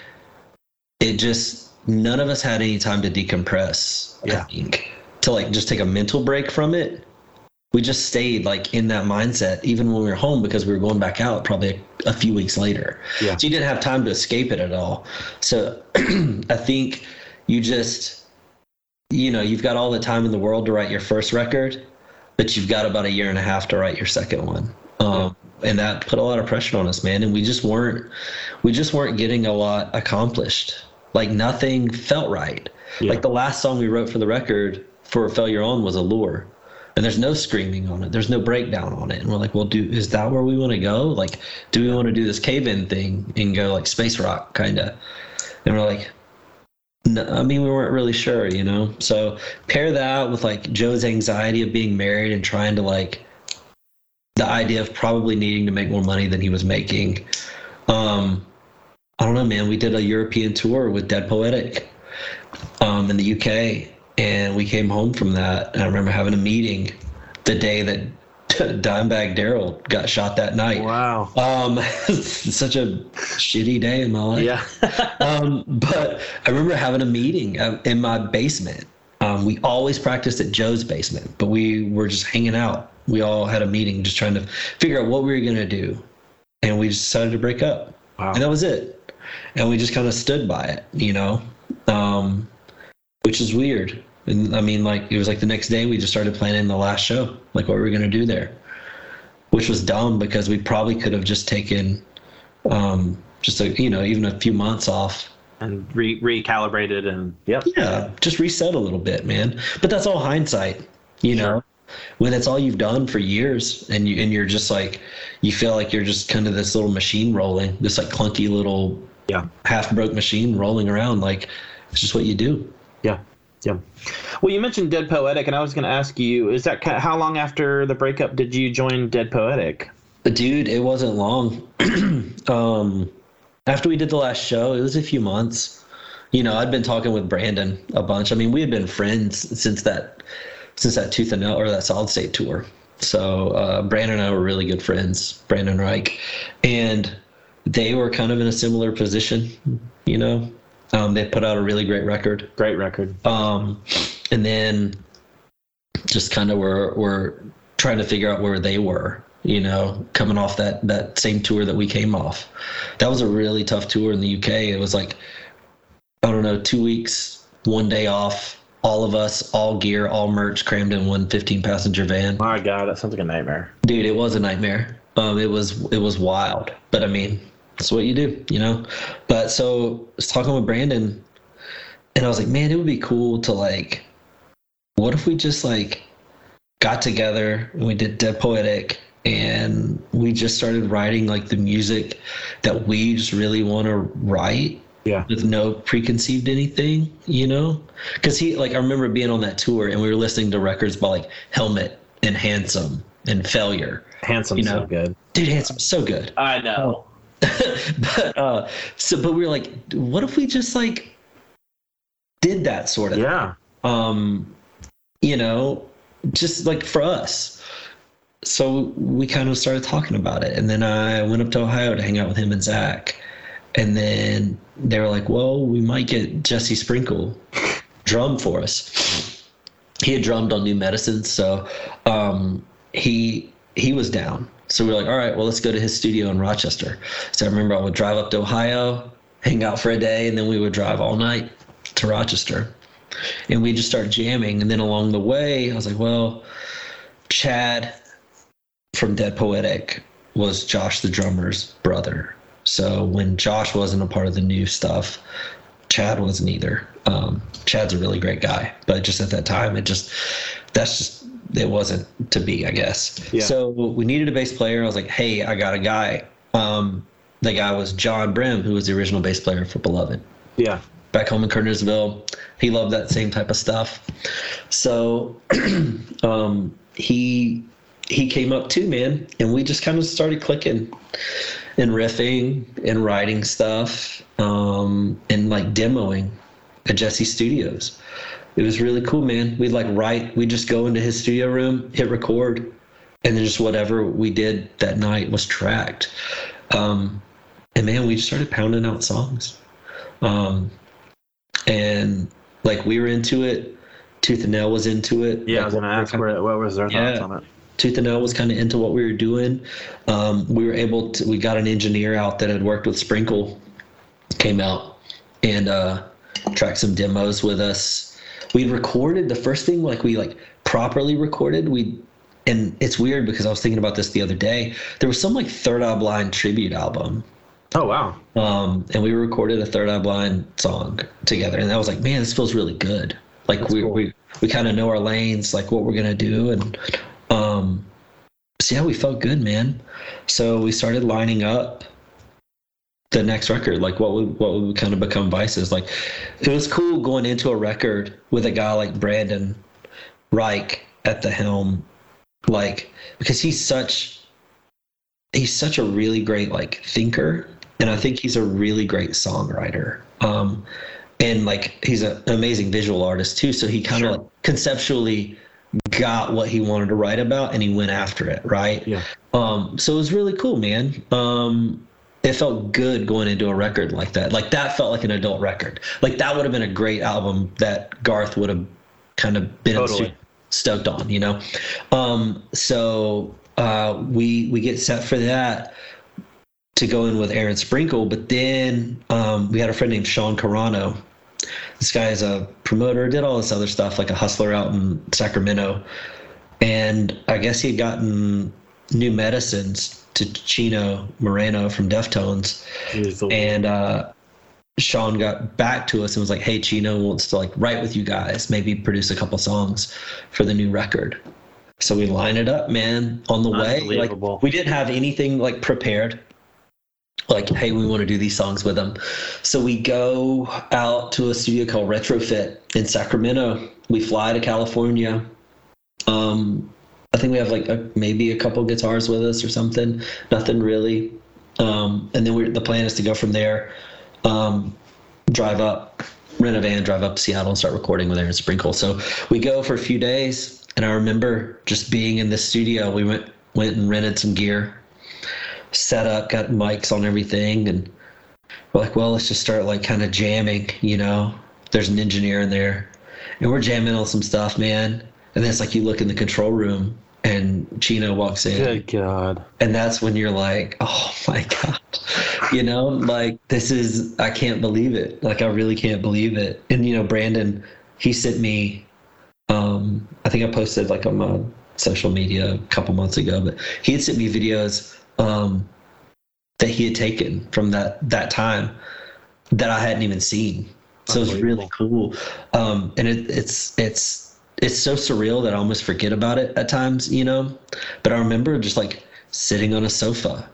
it just none of us had any time to decompress. Yeah. I think to like just take a mental break from it. We just stayed like in that mindset even when we were home because we were going back out probably a, a few weeks later. Yeah. So you didn't have time to escape it at all. So I think you just you know you've got all the time in the world to write your first record but you've got about a year and a half to write your second one um, and that put a lot of pressure on us man and we just weren't we just weren't getting a lot accomplished like nothing felt right Yeah. like the last song we wrote for the record for failure on was allure and there's no screaming on it there's no breakdown on it and we're like well do is that where we want to go like do we want to do this cave-in thing and go like space rock kind of and we're like no, I mean, we weren't really sure, you know. So pair that with like Joe's anxiety of being married and trying to like the idea of probably needing to make more money than he was making. Um, I don't know, man. We did a European tour with Dead Poetic um, in the UK, and we came home from that. And I remember having a meeting the day that Dimebag Darrell got shot that night. Wow. Um, such a shitty day in my life Yeah. um, but I remember having a meeting in my basement. Um, we always practiced at Joe's basement, but we were just hanging out. We all had a meeting, just trying to figure out what we were gonna do, and we just decided to break up. Wow. And that was it. And we just kind of stood by it, you know, um, which is weird. And I mean, like it was like the next day we just started planning the last show, like what were we were gonna do there, which was dumb because we probably could have just taken um, just a you know even a few months off and re- recalibrated and yep. yeah just reset a little bit man but that's all hindsight you know when it's all you've done for years and you and you're just like you feel like you're just kind of this little machine rolling this like clunky little Yeah. half broke machine rolling around like it's just what you do Yeah. Yeah. Well, you mentioned Dead Poetic, and I was going to ask you: Is that how long after the breakup did you join Dead Poetic? Dude, it wasn't long. um, after we did the last show, it was a few months. You know, I'd been talking with Brandon a bunch. I mean, we had been friends since that since that Tooth and Nail or that Solid State tour. So uh, Brandon and I were really good friends, Brandon Rike, and they were kind of in a similar position. You know, um, they put out a really great record. Great record. um, and then just kind of were were trying to figure out where they were you know coming off that that same tour that we came off. That was a really tough tour in the uk it was like i don't know two weeks one day off all of us all gear all merch crammed in one 15 passenger van. My God, that sounds like a nightmare. dude it was a nightmare. Um it was it was wild. But i mean that's what you do you know but so I was talking with brandon and i was like man it would be cool to like what if we just like got together and we did dead poetic and we just started writing like the music that we just really want to write Yeah. with no preconceived anything, you know? Because he, like, I remember being on that tour and we were listening to records by like Helmet and Handsome and Failure. Handsome, You know. so good. Dude, Handsome, so good. I know. But uh, so, but we were like, what if we just like did that sort of? Yeah. um, you know, just like for us. So we kind of started talking about it. And then I went up to Ohio to hang out with him and Zach. And then they were like, well, we might get Jesse Sprinkle drum for us. He had drummed on New Medicine, so um, he he was down. So we were like, all right, well, let's go to his studio in Rochester. So I remember I would drive up to Ohio, hang out for a day, and then we would drive all night to Rochester and we just start jamming. And then along the way, I was like, well, Chad from Dead Poetic was Josh the drummer's brother. So when Josh wasn't a part of the new stuff, Chad wasn't either. Um, Chad's a really great guy, but just at that time, it just that's just it wasn't to be, I guess. Yeah. So we needed a bass player. I was like, hey, I got a guy. Um, the guy was John Brim, who was the original bass player for Beloved Yeah. back home in Kernersville. He loved that same type of stuff. So um, he he came up too, man, and we just kind of started clicking and riffing and writing stuff um, and like demoing at Jesse Studios. It was really cool, man. We'd like write, we'd just go into his studio room, hit record, and then just whatever we did that night was tracked. Um, and man, we just started pounding out songs. Um, and like we were into it. Tooth and Nail was into it. Yeah, I was gonna ask kinda- where, what was their thoughts Yeah. on it. Tooth and Nail was kind of into what we were doing. Um, we were able to. We got an engineer out that had worked with Sprinkle, came out and uh, tracked some demos with us. We recorded the first thing like we like properly recorded. We and it's weird because I was thinking about this the other day. There was some like Third Eye Blind tribute album Oh wow. um, and we recorded a Third Eye Blind song together, and I was like, man, this feels really good. Like That's we cool. we we kind of know our lanes, like what we're gonna do, and um, so yeah, we felt good, man. So we started lining up the next record, like what would what would kind of become Vices. Like it was cool going into a record with a guy like Brandon Rike at the helm, like because he's such he's such a really great like thinker and i think he's a really great songwriter um and like he's a, an amazing visual artist too so he kind of Sure. like conceptually got what he wanted to write about and he went after it right Yeah. um so it was really cool man um it felt good going into a record like that like that felt like an adult record like that would have been a great album that garth would have kind of been Totally. stoked on you know um so uh we we get set for that to go in with Aaron Sprinkle, but then um, we had a friend named Sean Carano. This guy is a promoter, did all this other stuff, like a hustler out in Sacramento. And I guess he had gotten new medicines to Chino Moreno from Deftones. And uh, Sean got back to us and was like, "Hey, Chino wants to like write with you guys, maybe produce a couple songs for the new record." So we line it up, man, on the way. Like we didn't have anything like prepared. Like, hey, we want to do these songs with them. So we go out to a studio called Retrofit in Sacramento. We fly to California. Um, I think we have like a, maybe a couple guitars with us or something. Nothing really. Um, and then the plan is to go from there, um, drive up, rent a van, drive up to Seattle, and start recording with Aaron Sprinkle. So we go for a few days, and I remember just being in the studio. We went went and rented some gear, set up, got mics on everything, and we're like, well, let's just start like kind of jamming. You know, there's an engineer in there, and we're jamming on some stuff, man. And then it's like you look in the control room, and Chino walks in. Good God. and that's when you're like oh my god. You know like this is i can't believe it. Like i really can't believe it. And you know brandon he sent me um i think i posted like on my social media a couple months ago but he had sent me videos um that he had taken from that that time that i hadn't even seen. So it was really cool. Um and it, it's it's it's so surreal that I almost forget about it at times, you know. But I remember just like sitting on a sofa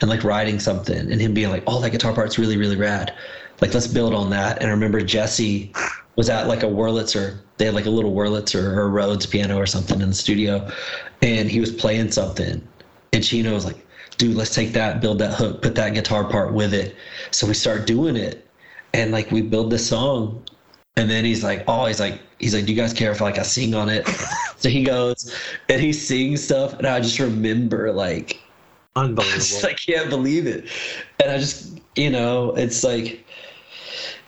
and like writing something, and him being like, "Oh, that guitar part's really, really rad. Like, let's build on that." And I remember Jesse was at like a Wurlitzer. They had like a little Wurlitzer or Rhodes piano or something in the studio, and he was playing something, and Chino was like, "Dude, let's take that, build that hook, put that guitar part with it." So we start doing it, and like we build this song and then he's like, oh, he's like, he's like, do you guys care if like I sing on it? so he goes and he sings stuff, and I just remember like, I Unbelievable. just I can't believe it, and I just, you know, it's like,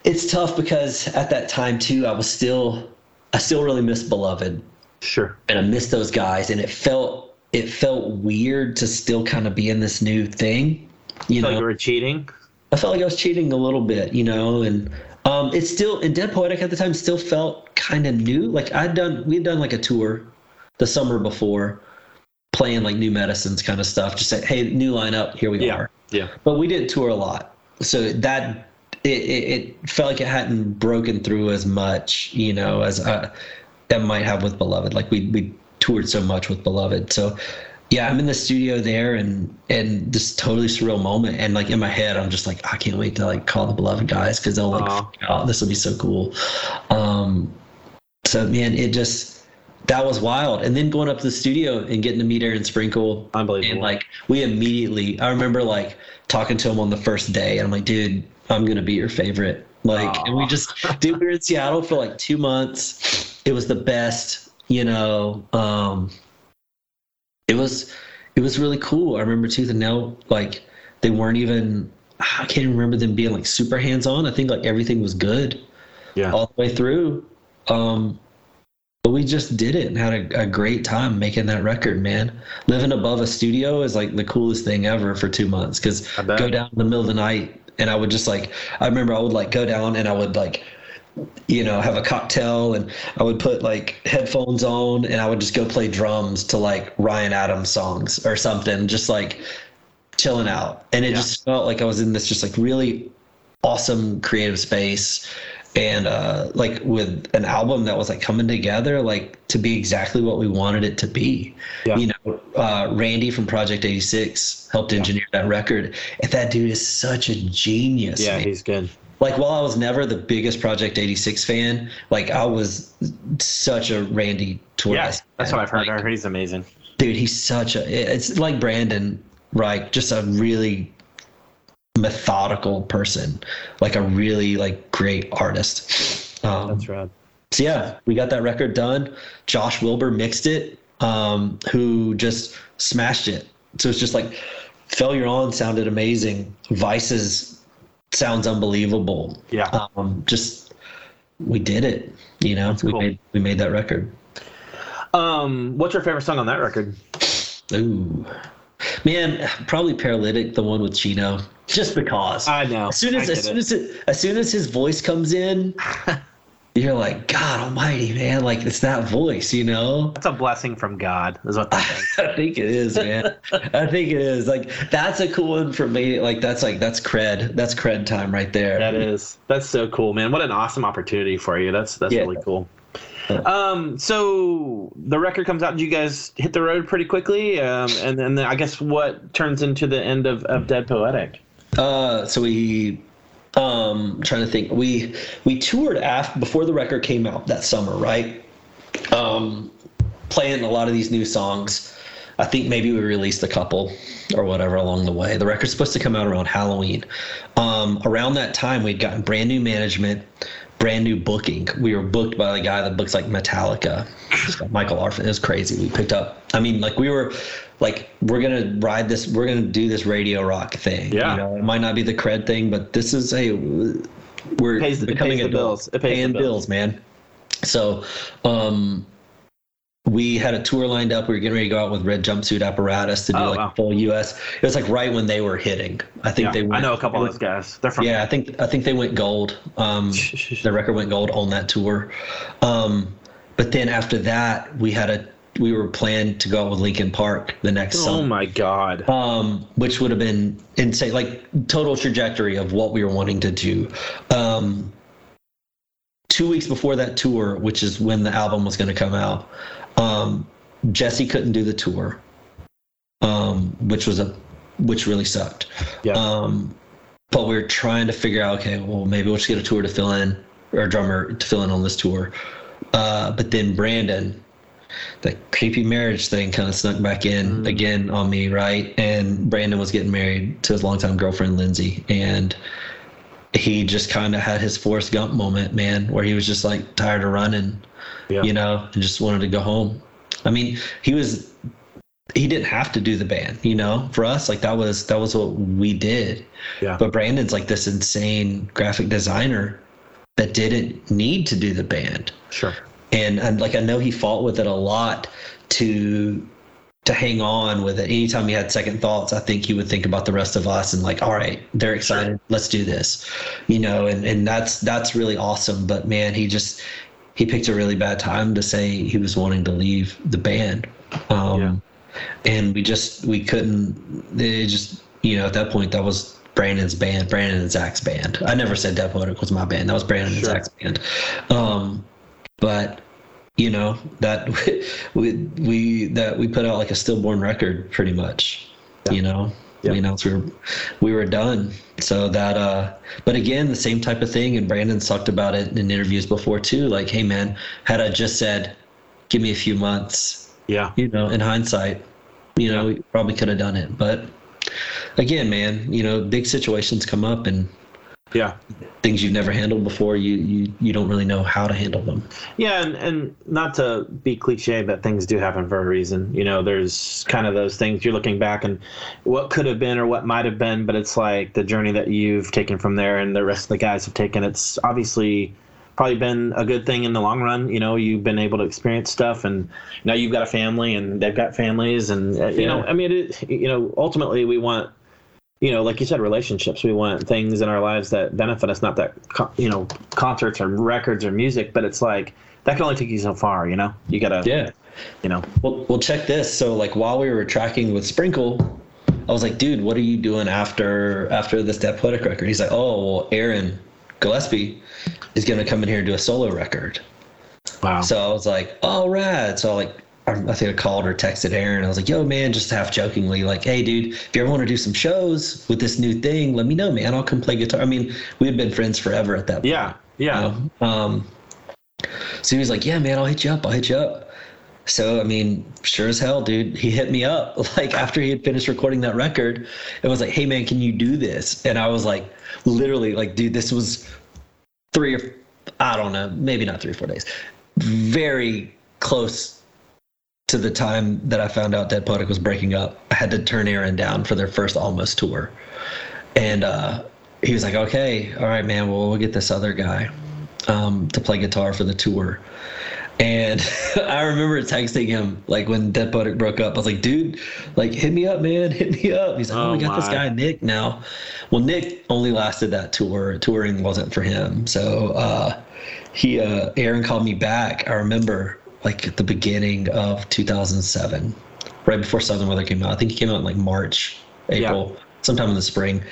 it's tough because at that time too, I was still, I still really miss Beloved, sure. and I miss those guys, and it felt, it felt weird to still kind of be in this new thing, you Like know. you were cheating. I felt like I was cheating a little bit, you know, and um, it's still and Dead Poetic at the time still felt kind of new. Like I'd done, we'd done like a tour the summer before, playing like new medicines kind of stuff. Just say, hey, new lineup, here we Yeah. are. Yeah. But we didn't tour a lot, so that it, it, it felt like it hadn't broken through as much, you know, as uh, that might have with Beloved. Like we we toured so much with Beloved, so. Yeah, I'm in the studio there and and this totally surreal moment and like in my head I'm just like I can't wait to like call the beloved guys because they'll like freak out. this will be so cool. Um, so man, it just that was wild. And then going up to the studio and getting to meet Aaron Sprinkle. Unbelievable. And like we immediately I remember like talking to him on the first day and I'm like, dude, I'm gonna be your favorite. Like and we just dude, we were in Seattle for like two months. It was the best, you know. Um it was it was really cool. I remember Tooth and Nail like they weren't even I can't remember them being like super hands on. I think like everything was good Yeah. all the way through. Um, but we just did it and had a, a great time making that record, man. Living above a studio is like the coolest thing ever for two months because I go down in the middle of the night and I would just like, I remember I would like go down and I would like, you know, have a cocktail and I would put like headphones on and I would just go play drums to like Ryan Adams songs or something, just like chilling out. And it Yeah. just felt like I was in this just like really awesome creative space and uh like with an album that was like coming together like to be exactly what we wanted it to be Yeah. you know uh randy from project 86 helped engineer that record and that dude is such a genius Yeah, man. he's good. Like while i was never the biggest project 86 fan like i was such a randy Torres Yeah, that's what I've heard. Like, I heard he's amazing. dude he's such a it's like brandon right just a really methodical person like a really like great artist um That's right. so yeah we got that record done josh wilbur mixed it um who just smashed it so it's just like failure on sounded amazing vices sounds unbelievable Yeah. um just we did it you know we cool. made we made that record Um, what's your favorite song on that record? Ooh. Man, probably paralytic, the one with Chino. Just because. I know. as soon as as soon it. as it, as soon as his voice comes in, you're like, God almighty, man, like it's that voice, you know? That's a blessing from God, is what that is. I think it is, man. I think it is. Like that's a cool one for me. Like that's like that's cred. That's cred time right there. That is. That's so cool, man. What an awesome opportunity for you. That's that's Yeah. really cool. Um, so the record comes out. You guys hit the road pretty quickly? Um, and then I guess what turns into the end of, of Dead Poetic? Uh, so we, um, trying to think. We we toured after before the record came out that summer, right? Um, playing a lot of these new songs. I think maybe we released a couple or whatever along the way. The record's supposed to come out around Halloween. Um, around that time, we'd gotten brand new management, brand new booking. We were booked by the guy that books like Metallica, Michael Arfin. It was crazy. We picked up. I mean, like we were like, we're gonna ride this. We're gonna do this radio rock thing. Yeah. You know, it might not be the cred thing, but this is a we're Pays the- it becoming pays the adults. bills. It pays the paying bills. bills, man. So, um, we had a tour lined up. We were getting ready to go out with Red Jumpsuit Apparatus to do Oh, like wow. full U.S. It was like right when they were hitting. I think Yeah, they. Went, I know a couple it of those guys. They're from Yeah, I think I think they went gold. Um, the record went gold on that tour. Um, but then after that, we had a we were planned to go out with Linkin Park the next Oh summer Oh my God. um, which would have been insane, like total trajectory of what we were wanting to do. Um, two weeks before that tour, which is when the album was going to come out, um, Jesse couldn't do the tour, um, which was a which really sucked. Yeah. Um, but we were trying to figure out, okay, well, maybe we'll just get a tour to fill in, or a drummer to fill in on this tour. Uh, but then Brandon, the creepy marriage thing kind of snuck back in mm-hmm. again on me, right? And Brandon was getting married to his longtime girlfriend, Lindsay. And he just kind of had his Forrest Gump moment, man, where he was just like tired of running, Yeah. you know, and just wanted to go home. I mean, he was he didn't have to do the band, you know. For us, like that was that was what we did. Yeah. But Brandon's like this insane graphic designer that didn't need to do the band Sure. And and like I know he fought with it a lot to to hang on with it. Anytime he had second thoughts, I think he would think about the rest of us and like, all right, they're excited, let's do this, you know. And and that's that's really awesome. But man, he just he picked a really bad time to say he was wanting to leave the band. Um, and we just we couldn't. It just you know at that point that was Brandon's band, Brandon and Zach's band. I never said Poetic was my band. That was Brandon and Zach's band. Um, but you know that we we that we put out like a stillborn record pretty much. You know, Yeah. we announced we were we were done. So that uh, but again the same type of thing. And Brandon talked about it in interviews before too. Like, hey man, had I just said, give me a few months, Yeah. you know, in hindsight, you know, we probably could have done it. But again, man, you know, big situations come up and Yeah. things you've never handled before, you you you don't really know how to handle them. Yeah, and, and not to be cliche, but things do happen for a reason. You know, there's kind of those things you're looking back and what could have been or what might have been, but it's like the journey that you've taken from there and the rest of the guys have taken. It's obviously probably been a good thing in the long run. You know, you've been able to experience stuff, and now you've got a family, and they've got families, and uh, you know, I mean, it, you know, ultimately we want you know, like you said, relationships. We want things in our lives that benefit us, not that, you know, concerts or records or music, but it's like that can only take you so far, you know? You gotta, Yeah. you know, Well, well, check this. So, like, while we were tracking with Sprinkle, I was like, "Dude, what are you doing after after this Dead Poetic record?" He's like, "Oh, well, Aaron Gillespie is gonna come in here and do a solo record." wow. So I was like, "Oh, rad!" So like, I think I called or texted Aaron. I was like, "Yo, man," just half jokingly, like, "Hey, dude, if you ever want to do some shows with this new thing, let me know, man. I'll come play guitar." I mean, we had been friends forever at that point. yeah, yeah. you know? Um, so he was like, "Yeah, man, I'll hit you up. I'll hit you up." So I mean, sure as hell, dude, he hit me up like after he had finished recording that record, and was like, "Hey, man, can you do this?" And I was like, literally, like, dude, this was three or I don't know, maybe not three or four days, very close to the time that I found out Dead Poetic was breaking up. I had to turn Aaron down for their first almost tour, and uh, he was like, "Okay, all right, man. Well, we'll get this other guy um, to play guitar for the tour." And I remember texting him like when Dead Poetic broke up. I was like, "Dude, like hit me up, man. Hit me up." He's like, "Oh, Oh, we got this guy Nick now." Well, Nick only lasted that tour. Touring wasn't for him, so uh, he uh, Aaron called me back. I remember like at the beginning of 2007, right before Southern Weather came out. I think he came out in like March, April, sometime in the spring.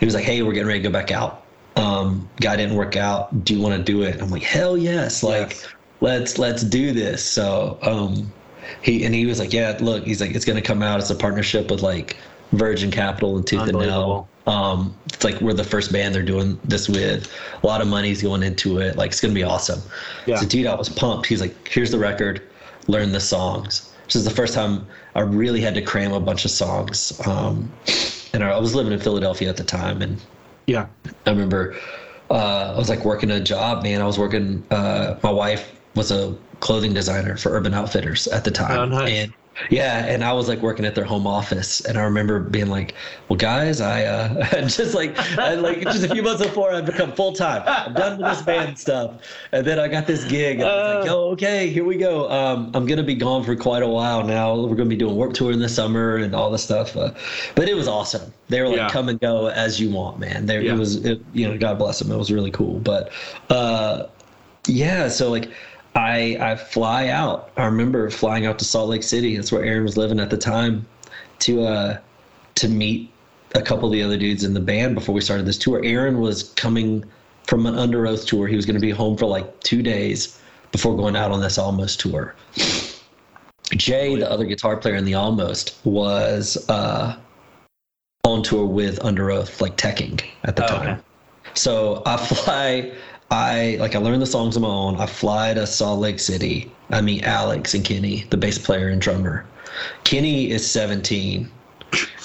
He was like, "Hey, we're getting ready to go back out. Um, guy didn't work out. Do you want to do it?" I'm like, "Hell yes!" Like, Yes. let's let's do this. So um, he and he was like, "Yeah, look." He's like, "It's gonna come out. It's a partnership with like Virgin Capitol and Tooth and Nail." Um, it's like we're the first band they're doing this with. A lot of money's going into it. Like it's gonna be awesome. Yeah. So dude, I was pumped. He's like, here's the record, learn the songs. This is the first time I really had to cram a bunch of songs. Um, and I was living in Philadelphia at the time, and yeah. I remember uh, I was like working a job, man. I was working. Uh, my wife was a clothing designer for Urban Outfitters at the time, Oh, nice. and yeah, and I was like working at their home office, and I remember being like, "Well, guys, I uh, just like, I, like just a few months before I'd become full time. I'm done with this band stuff, and then I got this gig, and I was like. "Yo, okay, here we go. Um, I'm gonna be gone for quite a while now. We're gonna be doing Warped Tour in the summer and all this stuff, uh, but it was awesome. They were like, Yeah. come and go as you want, man. There, Yeah. it was, it, you know, God bless them. It was really cool, but uh, yeah, so like I I fly out. I remember flying out to Salt Lake City. That's where Aaron was living at the time to uh to meet a couple of the other dudes in the band before we started this tour. Aaron was coming from an Underoath tour. He was going to be home for like 2 days before going out on this Almost tour. Jay, the other guitar player in the Almost, was uh on tour with Underoath, like teching at the Oh, time. okay. So I fly, I like I learned the songs on my own. I fly to Salt Lake City. I meet Alex and Kenny, the bass player and drummer. Kenny is 17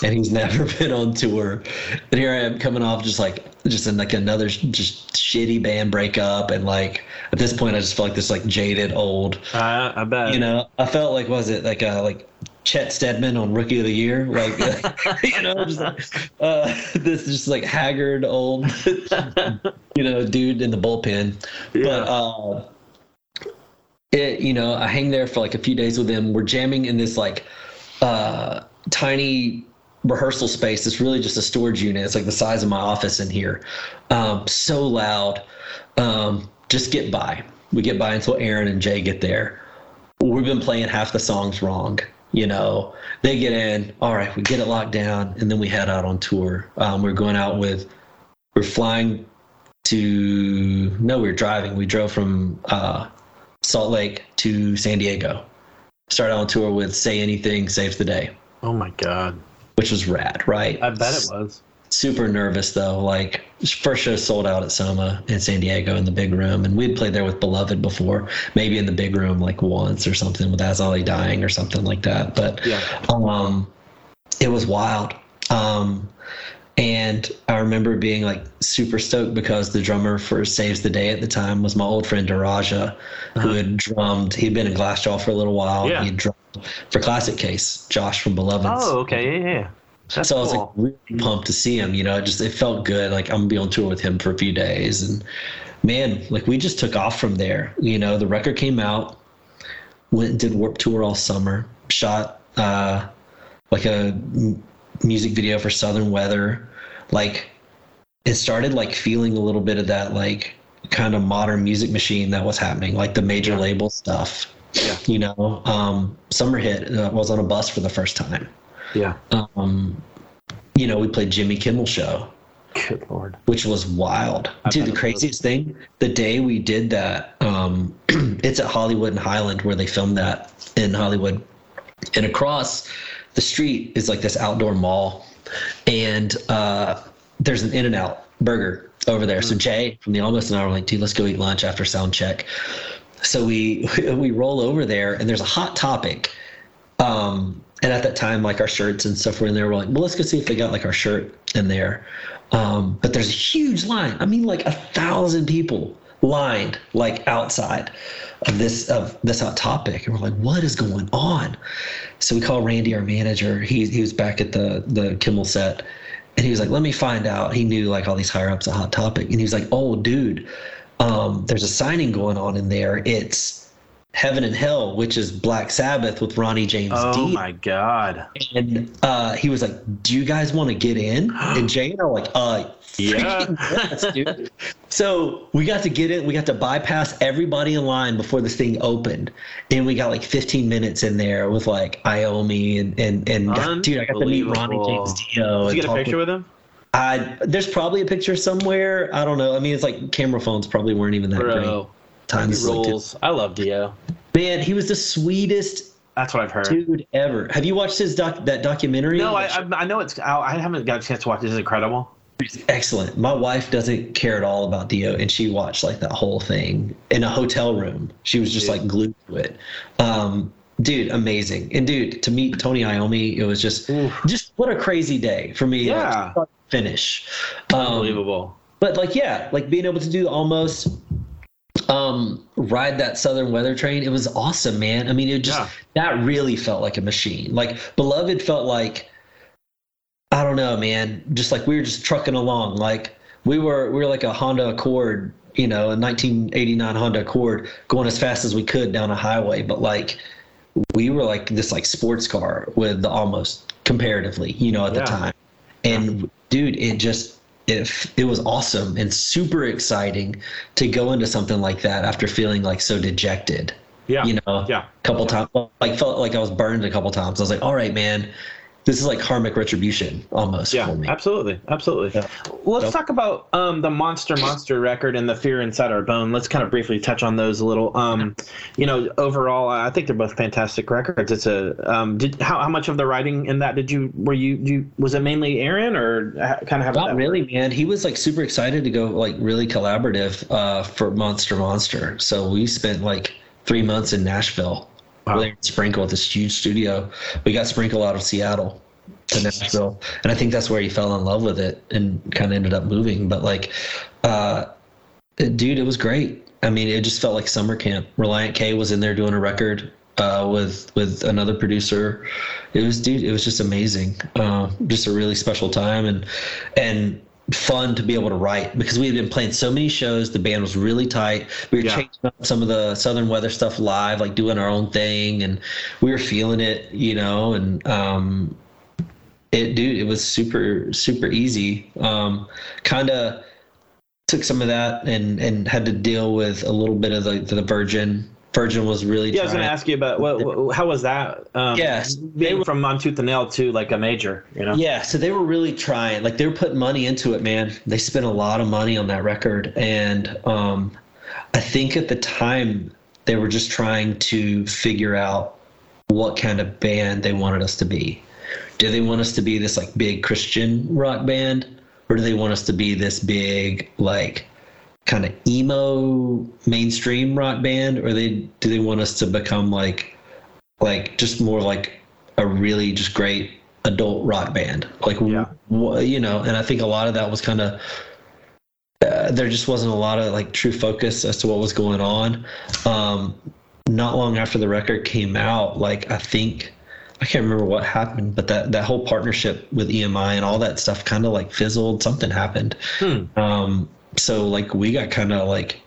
and he's never been on tour. And here I am coming off just like just in like another just shitty band breakup and like at this point I just felt like this like jaded old I, I bet. you know, I felt like was it like uh like Chet Steadman on Rookie of the Year, like you know, just like, uh, this just like haggard old, you know, dude in the bullpen. Yeah. But uh, it, you know, I hang there for like a few days with him. We're jamming in this like uh, tiny rehearsal space. It's really just a storage unit. It's like the size of my office in here. Um, so loud. Um, just get by. We get by until Aaron and Jay get there we've been playing half the songs wrong You know, they get in, all right, we get it locked down, and then we head out on tour. Um, we're going out with, we're flying to, no, we're driving. We drove from uh, Salt Lake to San Diego. Started on tour with Say Anything, Saves the Day, Oh my god. which was rad, right? I bet it was. super nervous though. Like first show sold out at Soma in San Diego in the big room, and we'd played there with Beloved before, maybe in the big room like once or something with As I Lay Dying or something like that. But Yeah. um, it was wild. Um, and I remember being like super stoked because the drummer for Saves the Day at the time was my old friend Durijah, who had drummed. He'd been in Glassjaw for a little while. Yeah. He drummed for Classic Case, Josh from Beloved. Oh, okay, yeah, yeah. That's so I was like really pumped to see him. You know, it just it felt good. Like I'm gonna be on tour with him for a few days, and man, like we just took off from there. You know, the record came out, went and did Warped Tour all summer, shot uh, like a m- music video for Southern Weather. Like it started like feeling a little bit of that like kind of modern music machine that was happening, like the major Yeah. label stuff. Yeah. You know, um, Summer Hit uh, was on a bus for the first time yeah. um, you know, we played Jimmy Kimmel show, Good lord. which was wild. I Dude, the it was. craziest thing, the day we did that, um, it's at Hollywood and Highland where they filmed that in Hollywood. And across the street is like this outdoor mall. And uh, there's an In N Out burger over there. So Jay from the Almost and I were like, dude, let's go eat lunch after sound check. So we we roll over there and there's a hot topic um, and at that time, like our shirts and stuff were in there. We're like, well, let's go see if they got like our shirt in there. Um, but there's a huge line. I mean, like a thousand people lined like outside of this of this hot topic, and we're like, what is going on? So we call Randy, our manager. He he was back at the the Kimmel set, and he was like, let me find out. He knew like all these higher ups at Hot Topic, and he was like, oh, dude, um, there's a signing going on in there. It's Heaven and Hell, which is Black Sabbath with Ronnie James Oh Dio. my god. And uh, he was like, "Do you guys want to get in?" And Jay and I were like, "Uh, Yeah. yes, dude." So we got to get in. We got to bypass everybody in line before this thing opened, and we got like 15 minutes in there with like Iommi and and and got- dude, I got to meet Ronnie James Dio. Did you get a picture with him? I there's probably a picture somewhere. I don't know. I mean, it's like camera phones probably weren't even that great. Times like, rules. I love Dio. man, he was the sweetest That's what I've heard. dude ever. Have you watched his doc that documentary? No, I, I I know it's. I I haven't got a chance to watch. it. It's incredible. excellent. My wife doesn't care at all about Dio, and she watched like that whole thing in a hotel room. She was just Yeah. like glued to it. Um, dude, amazing. And dude, to meet Tony Iommi, it was just just what a crazy day for me. Yeah. to finish. Um, Unbelievable. but like yeah like being able to do almost um ride that southern weather train it was awesome man. I mean it just Yeah. that really felt like a machine. Like beloved felt like i don't know man just like we were just trucking along. Like we were we were like a honda accord you know a 1989 honda accord going as fast as we could down a highway. But like we were like this like sports car with the almost comparatively you know at the time. And dude it just if it was awesome and super exciting to go into something like that after feeling like so dejected Yeah. you know Yeah. a couple times like felt like i was burned a couple times i was like all right man this is like karmic retribution almost Yeah, for me absolutely, absolutely. Yeah. Let's Yep. talk about um, the Monster Monster record and the Fear Inside Our Bone. Let's kind of briefly touch on those a little. Um, you know, overall, I think they're both fantastic records. It's a um, did how, how much of the writing in that did you were you you was it mainly Aaron or kind of have Not really, man. He was like super excited to go like really collaborative uh, for Monster Monster. So we spent like three months in Nashville. Wow. Really Sprinkle at this huge studio. We got Sprinkle out of Seattle to Nashville, and I think that's where he fell in love with it and kind of ended up moving. But like, uh, dude, it was great. I mean, it just felt like summer camp. Relient K was in there doing a record uh, with with another producer. It was, dude, it was just amazing. Uh, just a really special time and and fun to be able to write because we had been playing so many shows. The band was really tight. We were Yeah. changing up some of the Southern Weather stuff live, like doing our own thing, and we were feeling it, you know. And um, it, dude, it was super super easy. Um, kind of took some of that and and had to deal with a little bit of the the Virgin Virgin was really Yeah, I was gonna ask you about what, what how was that? Um, Yes, they being were- from on Tooth and Nail to like a major, you know. Yeah, so they were really trying. Like they were putting money into it, man. They spent a lot of money on that record, and um, I think at the time they were just trying to figure out what kind of band they wanted us to be. Do they want us to be this like big Christian rock band, or do they want us to be this big like kind of emo mainstream rock band, or they do they want us to become like like just more like a really just great adult rock band like Yeah. you know and i think a lot of that was kind of uh, there just wasn't a lot of like true focus as to what was going on um not long after the record came out like i think i can't remember what happened but that that whole partnership with emi and all that stuff kind of like fizzled something happened Hmm. um so like we got kind of like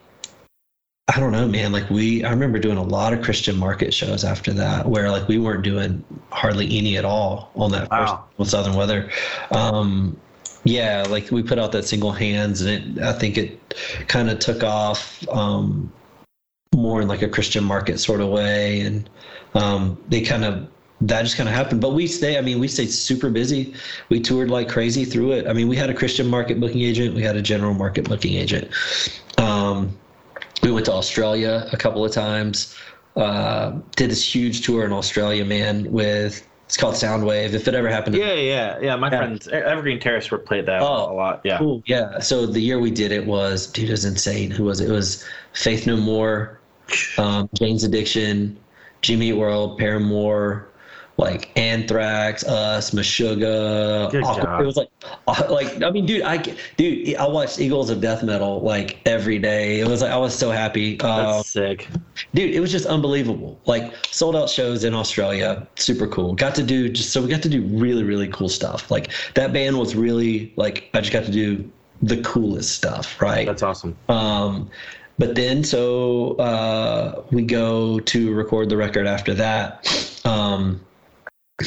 I don't know, man. Like we, I remember doing a lot of Christian market shows after that, where like we weren't doing hardly any at all on that first Wow. with Southern Weather. Um, yeah, like we put out that single hands, and it, I think it kind of took off um, more in like a Christian market sort of way, and um, they kind of that just kind of happened. But we stay, I mean, we stayed super busy. We toured like crazy through it. I mean, we had a Christian market booking agent, we had a general market booking agent. Um, we went to Australia a couple of times. Uh, did this huge tour in Australia, man. With it's called Soundwave. If it ever happened, Yeah, yeah, yeah. My Yeah. friends, Evergreen Terrace, were played that Oh, a lot. Yeah. Cool. Yeah. So the year we did it was, dude, it was insane. Who was it? It was Faith No More, um, Jane's Addiction, Jimmy Eat World, Paramore, like Anthrax, Us, Meshuggah. Good God. It was like, uh, like I mean, dude, I dude, I watched Eagles of Death Metal like every day. It was like I was so happy. That's Uh, sick. dude it was just unbelievable like sold out shows in australia super cool got to do just so we got to do really really cool stuff like that band was really like i just got to do the coolest stuff right That's awesome. um but then so uh we go to record the record after that um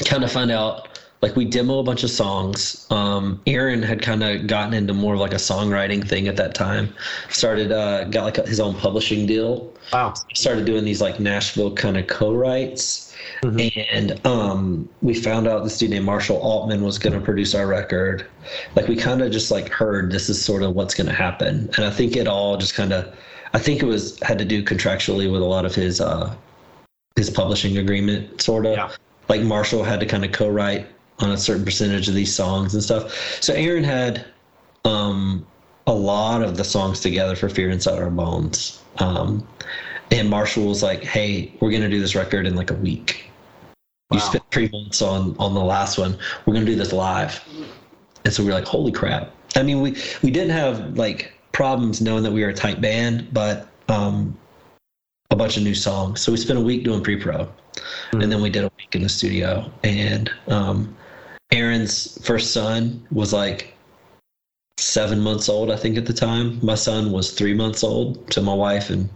kind of find out like we demo a bunch of songs um aaron had kind of gotten into more of like a songwriting thing at that time started uh got like a, his own publishing deal Wow. started doing these like Nashville kind of co-writes, and um, we found out this dude named Marshall Altman was going to produce our record. Like we kind of just like heard this is sort of what's going to happen, and I think it all just kind of, I think it was had to do contractually with a lot of his uh, his publishing agreement, sort of. Yeah. Like Marshall had to kind of co-write on a certain percentage of these songs and stuff. So Aaron had um, a lot of the songs together for Fear Inside Our Bones. Um, and Marshall was like, "Hey, we're gonna do this record in like a week. You spent three months on on the last one. We're gonna do this live." And so we are like, "Holy crap!" I mean, we we didn't have like problems knowing that we were a tight band, but um, a bunch of new songs. So we spent a week doing pre-pro, and then we did a week in the studio. And um, Aaron's first son was like seven months old, I think, at the time. My son was three months old. So my wife and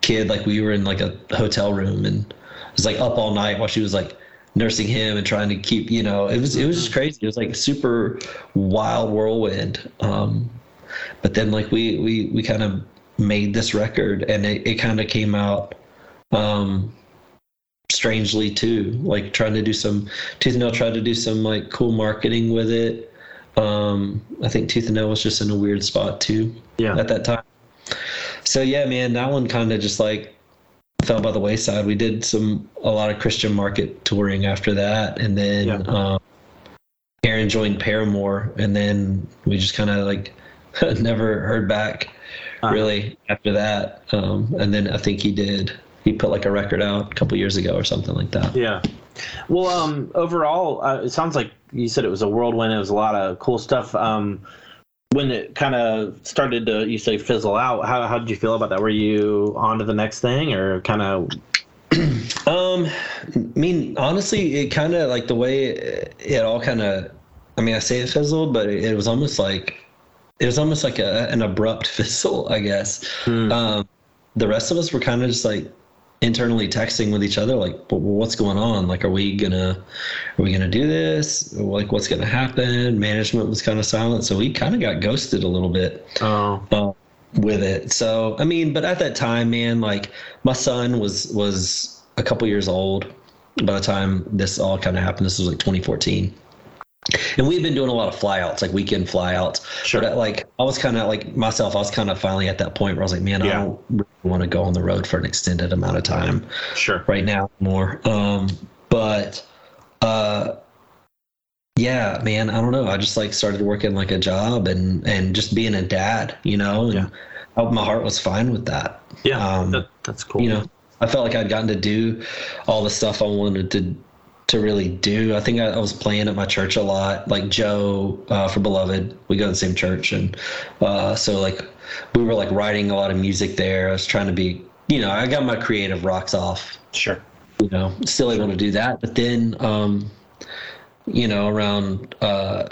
kid, like we were in like a hotel room and it was like up all night while she was like nursing him and trying to keep, you know, it was it was just crazy. It was like a super wild whirlwind. Um, but then like we we we kind of made this record and it, it kind of came out um strangely too like trying to do some tooth and nail tried to do some like cool marketing with it um i think tooth and nail was just in a weird spot too Yeah. at that time so yeah man that one kind of just like fell by the wayside we did some a lot of christian market touring after that and then Yeah. um aaron joined paramore and then we just kind of like never heard back Uh-huh. really after that um and then i think he did he put like a record out a couple years ago or something like that Yeah. Well, um, overall, uh, it sounds like you said it was a whirlwind. It was a lot of cool stuff. Um, when it kind of started to, you say, fizzle out, how, how did you feel about that? Were you on to the next thing or kind of, Um, I mean, honestly, it kind of like the way it, it all kind of. I mean, I say it fizzled, but it, it was almost like it was almost like a, an abrupt fizzle, I guess. Hmm. Um, the rest of us were kind of just like internally texting with each other, like, "Well, what's going on? Like, are we gonna, are we gonna do this? Like, what's gonna happen?" Management was kind of silent, so we kind of got ghosted a little bit. oh, Uh, with it. So I mean, but at that time, man, like my son was was a couple years old by the time this all kind of happened. This was like 2014. And we've been doing a lot of flyouts, like weekend flyouts. Sure. But like I was kind of like myself, I was kind of finally at that point where I was like, man, I don't really want to go on the road for an extended amount of time Sure. right now more. Um, but uh, yeah, man, I don't know. I just like started working like a job and and just being a dad, you know. And Yeah. I- my heart was fine with that. Yeah. Um, that, that's cool. You know, I felt like I'd gotten to do all the stuff I wanted to to really do. I think I, I was playing at my church a lot, like Joe uh, for Beloved. We go to the same church, and uh, so like we were like writing a lot of music there. I was trying to be, you know, I got my creative rocks off Sure. you know, still able to do that. But then, um, you know, around uh,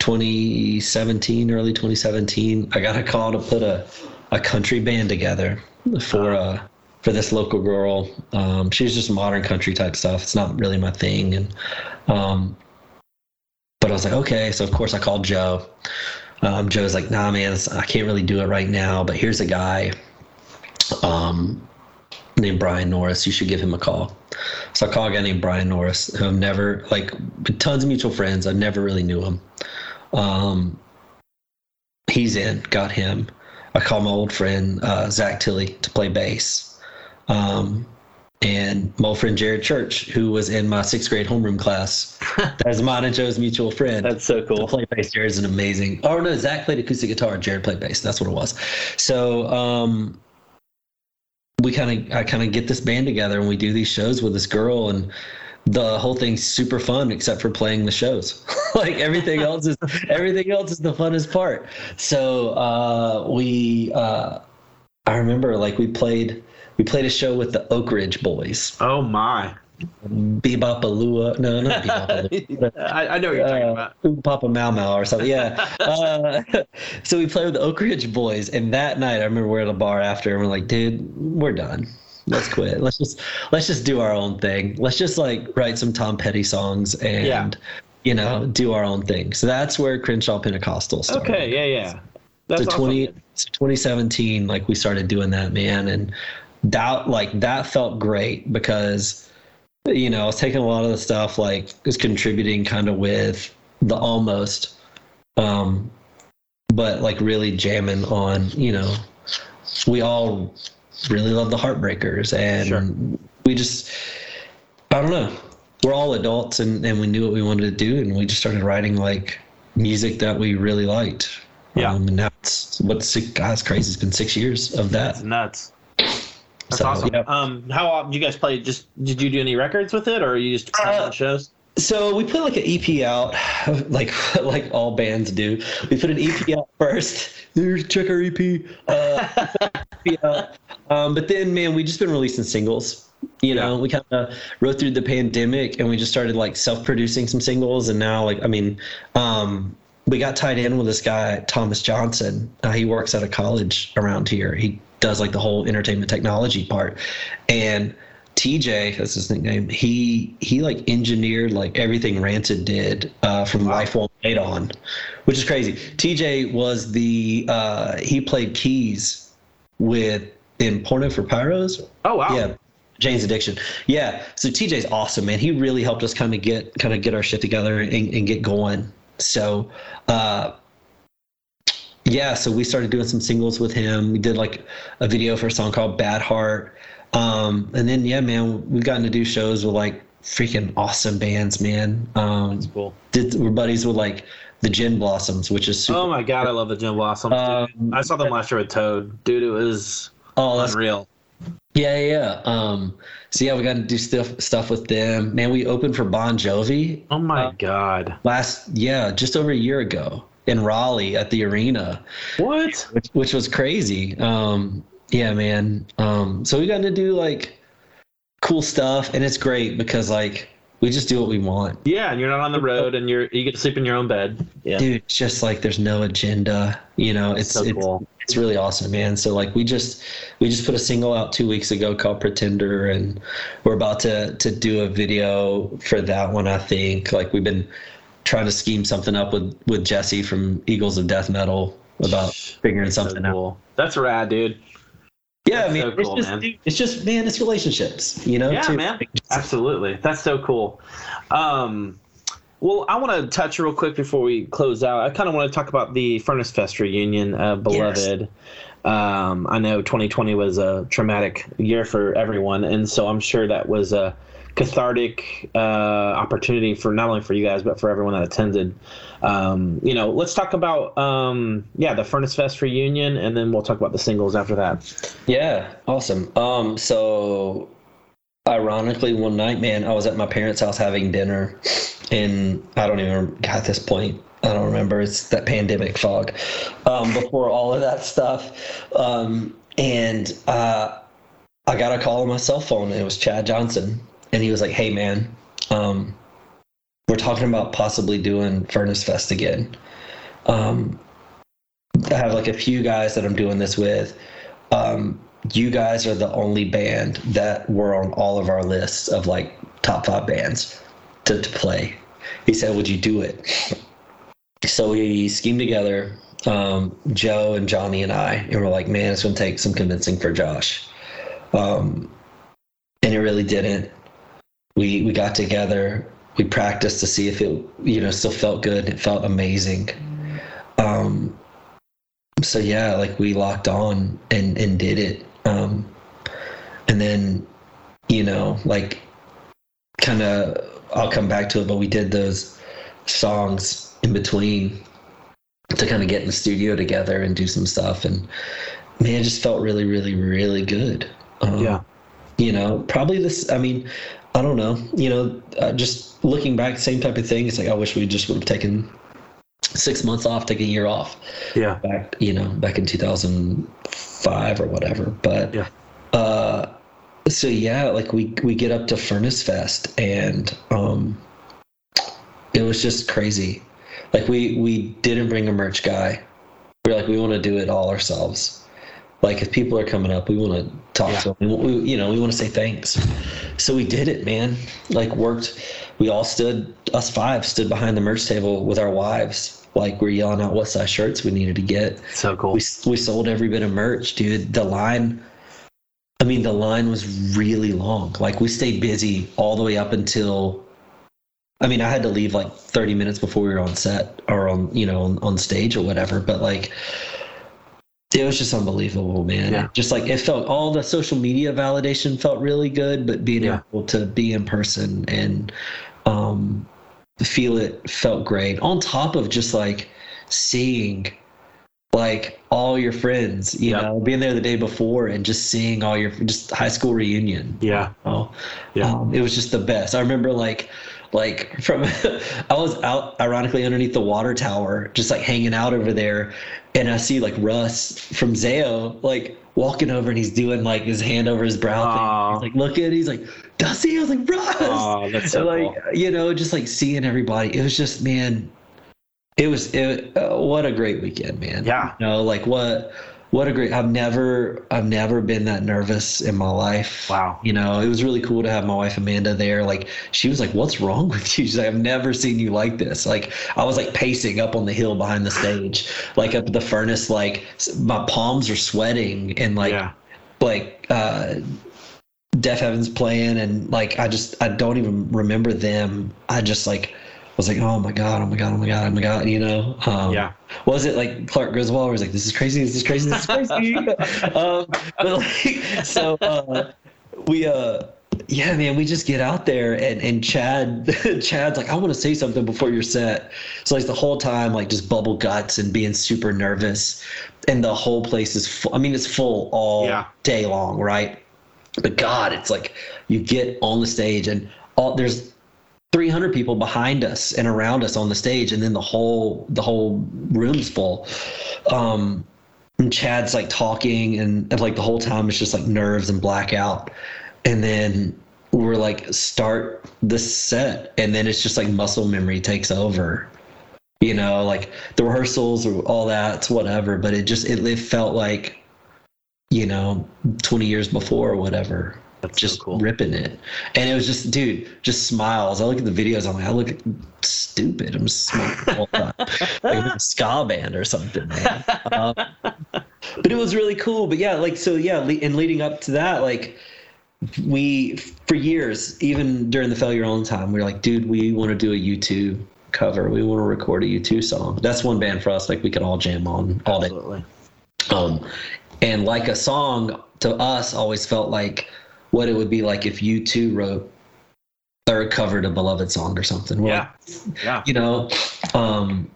2017, early 2017, I got a call to put a, a country band together for uh, for this local girl. Um, she's just modern country type stuff. It's not really my thing, and um, but I was like, okay. So of course I called Joe. Um, Joe's like, nah, man, I can't really do it right now. But here's a guy. Um, named Brian Norris. You should give him a call. So I call a guy named Brian Norris, who I've never like tons of mutual friends. I never really knew him. Um, he's in, got him. I call my old friend uh, Zach Tilley to play bass. Um, and my old friend Jared Church, who was in my sixth grade homeroom class. That's mine and Joe's mutual friend. That's so To cool. play bass. Jared's an amazing. Oh no, Zach played acoustic guitar. Jared played bass. That's what it was. So um, we kind of I kind of get this band together and we do these shows with this girl and the whole thing's super fun except for playing the shows. like everything else is everything else is the funnest part. So uh, we uh, I remember like we played we played a show with the Oak Ridge Boys. Oh my. Bebop Alua. No, not Bebop Alua. I, I know what you're talking uh, about. Papa Mau Mau or something. Yeah. uh, so we played with the Oak Ridge Boys, and that night I remember we're at a bar after, and we're like, dude, we're done. Let's quit. Let's just let's just do our own thing. Let's just like write some Tom Petty songs and Yeah. you know do our own thing. So that's where Crenshaw Pentecostal started. Okay. Yeah. Yeah. That's so awesome. 20, 2017, like we started doing that, man, and that like that felt great because you know I was taking a lot of the stuff like was contributing kind of with the almost, um, but like really jamming on you know we all really love the Heartbreakers and Sure. we just I don't know we're all adults and and we knew what we wanted to do and we just started writing like music that we really liked. Yeah. Um, and now it's what six God, crazy. It's been six years of That's that. nuts. That's So, awesome. yeah. Um, how often you guys play? Just did you do any records with it, or are you just playing Uh, on shows? So we put like an EP out, like like all bands do. We put an EP out first. There's check our EP. Uh, EP out. Um, but then, man, we just been releasing singles. You know, Yeah. we kind of rode through the pandemic, and we just started like self-producing some singles. And now, like, I mean, um, we got tied in with this guy Thomas Johnson. Uh, he works at a college around here. He does like the whole entertainment technology part, and TJ, that's his nickname. He he like engineered like everything Rancid did uh, from Life Won't Wait On, which is crazy. TJ was the uh, he played keys with in Porno for Pyros. Oh wow. Yeah. Jane's Addiction. Yeah. So TJ's awesome, man. He really helped us kind of get kind of get our shit together and, and get going. So uh yeah, so we started doing some singles with him. We did like a video for a song called Bad Heart. Um and then yeah, man, we've gotten to do shows with like freaking awesome bands, man. Um Cool. did we're buddies with like the Gin Blossoms, which is super Oh my god, I love the Gin Blossoms. Um, I saw them last year with Toad. Dude, it was oh, that's unreal. Yeah, yeah, yeah. Um, so yeah, we got to do stuff stuff with them. Man, we opened for Bon Jovi Oh my god. last, yeah, just over a year ago in Raleigh at the arena, What? which which was crazy. Um, yeah, man. Um, so we got to do like cool stuff, and it's great because like we just do what we want. Yeah, and you're not on the road, and you're you get to sleep in your own bed. Yeah. Dude, it's just like there's no agenda. You know, it's so it's, cool. it's really awesome, man. So like we just we just put a single out two weeks ago called Pretender, and we're about to to do a video for that one. I think like we've been trying to scheme something up with with Jesse from Eagles of Death Metal about figuring something so out. That's rad, dude. Yeah, I mean, so it's just dude, it's just man, it's relationships, you know. Yeah, too. man. Absolutely. That's so cool. Um, well, I want to touch real quick before we close out. I kind of want to talk about the Furnace Fest reunion, uh, beloved. Um, I know 2020 was a traumatic year for everyone, and so I'm sure that was a cathartic uh, opportunity for not only for you guys but for everyone that attended. Um, you know, let's talk about um, yeah the Furnace Fest reunion, and then we'll talk about the singles after that. Yeah, awesome. Um, so ironically, one night, man, I was at my parents' house having dinner, and I don't even at this point. I don't remember. It's that pandemic fog. Um, before all of that stuff, um, and uh, I got a call on my cell phone, and it was Chad Johnson, and he was like, "Hey, man, um, we're talking about possibly doing Furnace Fest again. Um, I have like a few guys that I'm doing this with. Um, you guys are the only band that were on all of our lists of like top five bands to, to play. He said, Would you do it? So we schemed together, um, Joe and Johnny and I, and we're like, Man, it's going to take some convincing for Josh. Um, and it really didn't. We, we got together, we practiced to see if it, you know, still felt good. It felt amazing. Um, so yeah, like we locked on and and did it. Um, and then, you know, like kind of, I'll come back to it, but we did those songs in between to kind of get in the studio together and do some stuff. And man, it just felt really, really, really good. Um, you know probably this i mean i don't know. You know uh, just looking back same type of thing. It's like i wish we just would have taken six months off take a year off. Yeah. back you know back in 2005 or whatever. But Yeah. uh so yeah like we we get up to furnace fest and um it was just crazy. Like we we didn't bring a merch guy. We are like we want to do it all ourselves like if people are coming up we want to talk Yeah. to them we, you know we want to say thanks. So we did it man. Like worked we all stood us five stood behind the merch table with our wives. Like we're yelling out what size shirts we needed to get. So cool. we, we sold every bit of merch dude. The line i mean the line was really long. Like we stayed busy all the way up until i mean i had to leave like 30 minutes before we were on set or on you know on, on stage or whatever but like it was just unbelievable man Yeah. Just like it felt all the social media validation felt really good but being Yeah. able to be in person and um feel it felt great on top of just like seeing like all your friends you Yep. know being there the day before and just seeing all your just high school reunion Yeah. Oh, Yeah. um, it was just the best. I remember like, like from, I was out ironically underneath the water tower, just like hanging out over there, and I see like Russ from Zao like walking over and he's doing like his hand over his brow. Aw. Thing. He's like, look at, it. he's like, Dusty. I was like, Russ. Oh, that's so like cool. you know, just like seeing everybody. It was just man, it was it. Uh, what a great weekend, man. Yeah. You know, like what. What a great! I've never, I've never been that nervous in my life. Wow. You know, it was really cool to have my wife Amanda there. Like, she was like, "What's wrong with you?" She's like, "I've never seen you like this." Like, I was like pacing up on the hill behind the stage, like up the furnace. Like, my palms are sweating, and like, yeah. like, uh, Deafheaven's playing, and like, I just, I don't even remember them. I just like was like, "Oh my god! Oh my god! Oh my god! Oh my god!" You know? Um, Yeah. was it like Clark Griswold was like, "This is crazy, this is crazy, this is crazy"? um, but like, so uh, we, uh, yeah, man, we just get out there and and Chad, Chad's like, "I want to say something before your set." So like the whole time, like just bubble guts and being super nervous, and the whole place is full. I mean, it's full all Yeah. day long, right? But God, it's like you get on the stage and all there's 300 people behind us and around us on the stage and then the whole the whole room's full. Um and chad's like talking and, and, like the whole time it's just like nerves and blackout. And then we're like start the set and then it's just like muscle memory takes over. You know like the rehearsals or all that's whatever but it just it, it felt like you know 20 years before or whatever That's so just cool. ripping it. And it was just, dude, just smiles. I look at the videos, I'm like, I look stupid. I'm the time. like a ska band or something, man. Um, but it was really cool. But yeah, like, so yeah, le- and leading up to that, like, we, for years, even during the failure on time, we were like, dude, we want to do a U2 cover. We want to record a U2 song. That's one band for us, like, we could all jam on all day. Absolutely. Um, and like a song to us always felt like what it would be like if U2 wrote or covered a beloved song or something. We're Yeah. like, Yeah. you know, um,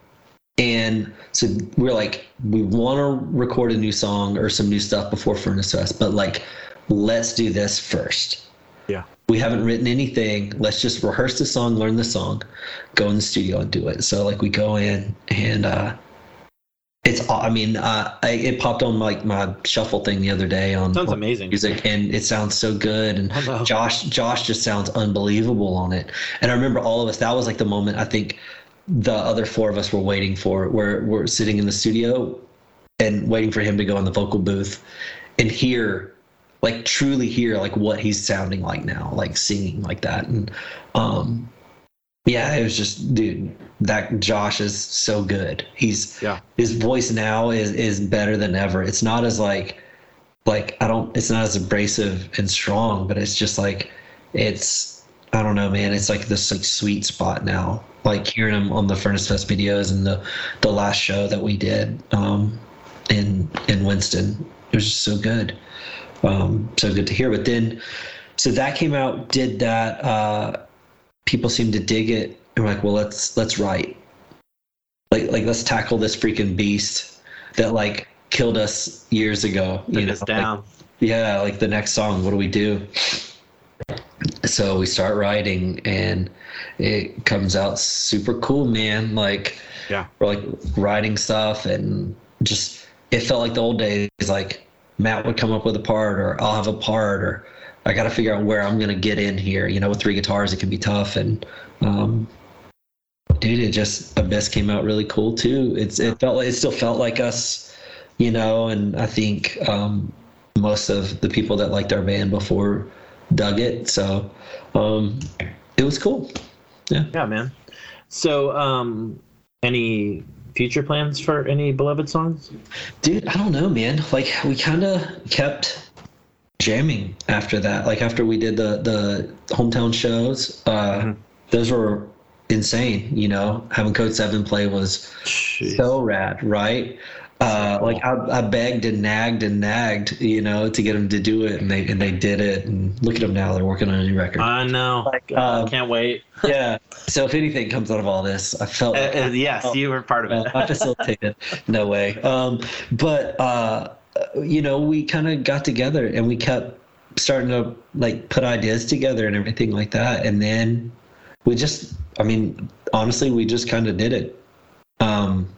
and so we're like, we want to record a new song or some new stuff before Furnace Fest, but like, let's do this first. Yeah. We haven't written anything. Let's just rehearse the song, learn the song, go in the studio and do it. So like we go in and uh, it's I mean uh, I, it popped on like my shuffle thing the other day on Sounds on amazing. music and it sounds so good and. Josh Josh just sounds unbelievable on it. And I remember all of us that was like the moment I think the other four of us were waiting for where we're sitting in the studio and waiting for him to go in the vocal booth and hear like truly hear like what he's sounding like now like singing like that and um yeah it was just dude that josh is so good he's Yeah. his voice now is is better than ever it's not as like like i don't it's not as abrasive and strong but it's just like it's i don't know man it's like this like sweet spot now like hearing him on the furnace fest videos and the the last show that we did um in in winston it was just so good um, so good to hear. But then, so that came out, did that. Uh, people seemed to dig it, and we're like, well, let's let's write, like like let's tackle this freaking beast that like killed us years ago. Took know, us like- down. yeah, like the next song, what do we do? So we start writing, and it comes out super cool, man. Like yeah. we're like writing stuff and just it felt like the old days like matt would come up with a part or i'll have a part or i got to figure out where i'm going to get in here you know with three guitars it can be tough and um dude it just abyss came out really cool too it's it felt like it still felt like us you know and i think um most of the people that liked our band before dug it so um it was cool yeah Yeah, man. So, um, any future plans for any beloved songs? Dude, I don't know, man. Like we kind of kept jamming after that. Like after we did the the hometown shows, uh, those were insane. You know, having Codeseven play was Jeez. so rad, right? Uh, like I, I begged and nagged and nagged, you know, to get them to do it, and they and they did it. And look at them now; they're working on a new record. I know. Like, I um, can't wait. yeah. So if anything comes out of all this, I felt Uh, like uh, yes, you were part of it. I facilitated. No way. Um, but uh, you know, we kind of got together and we kept starting to like put ideas together and everything like that. And then we just, I mean, honestly, we just kind of did it. Um,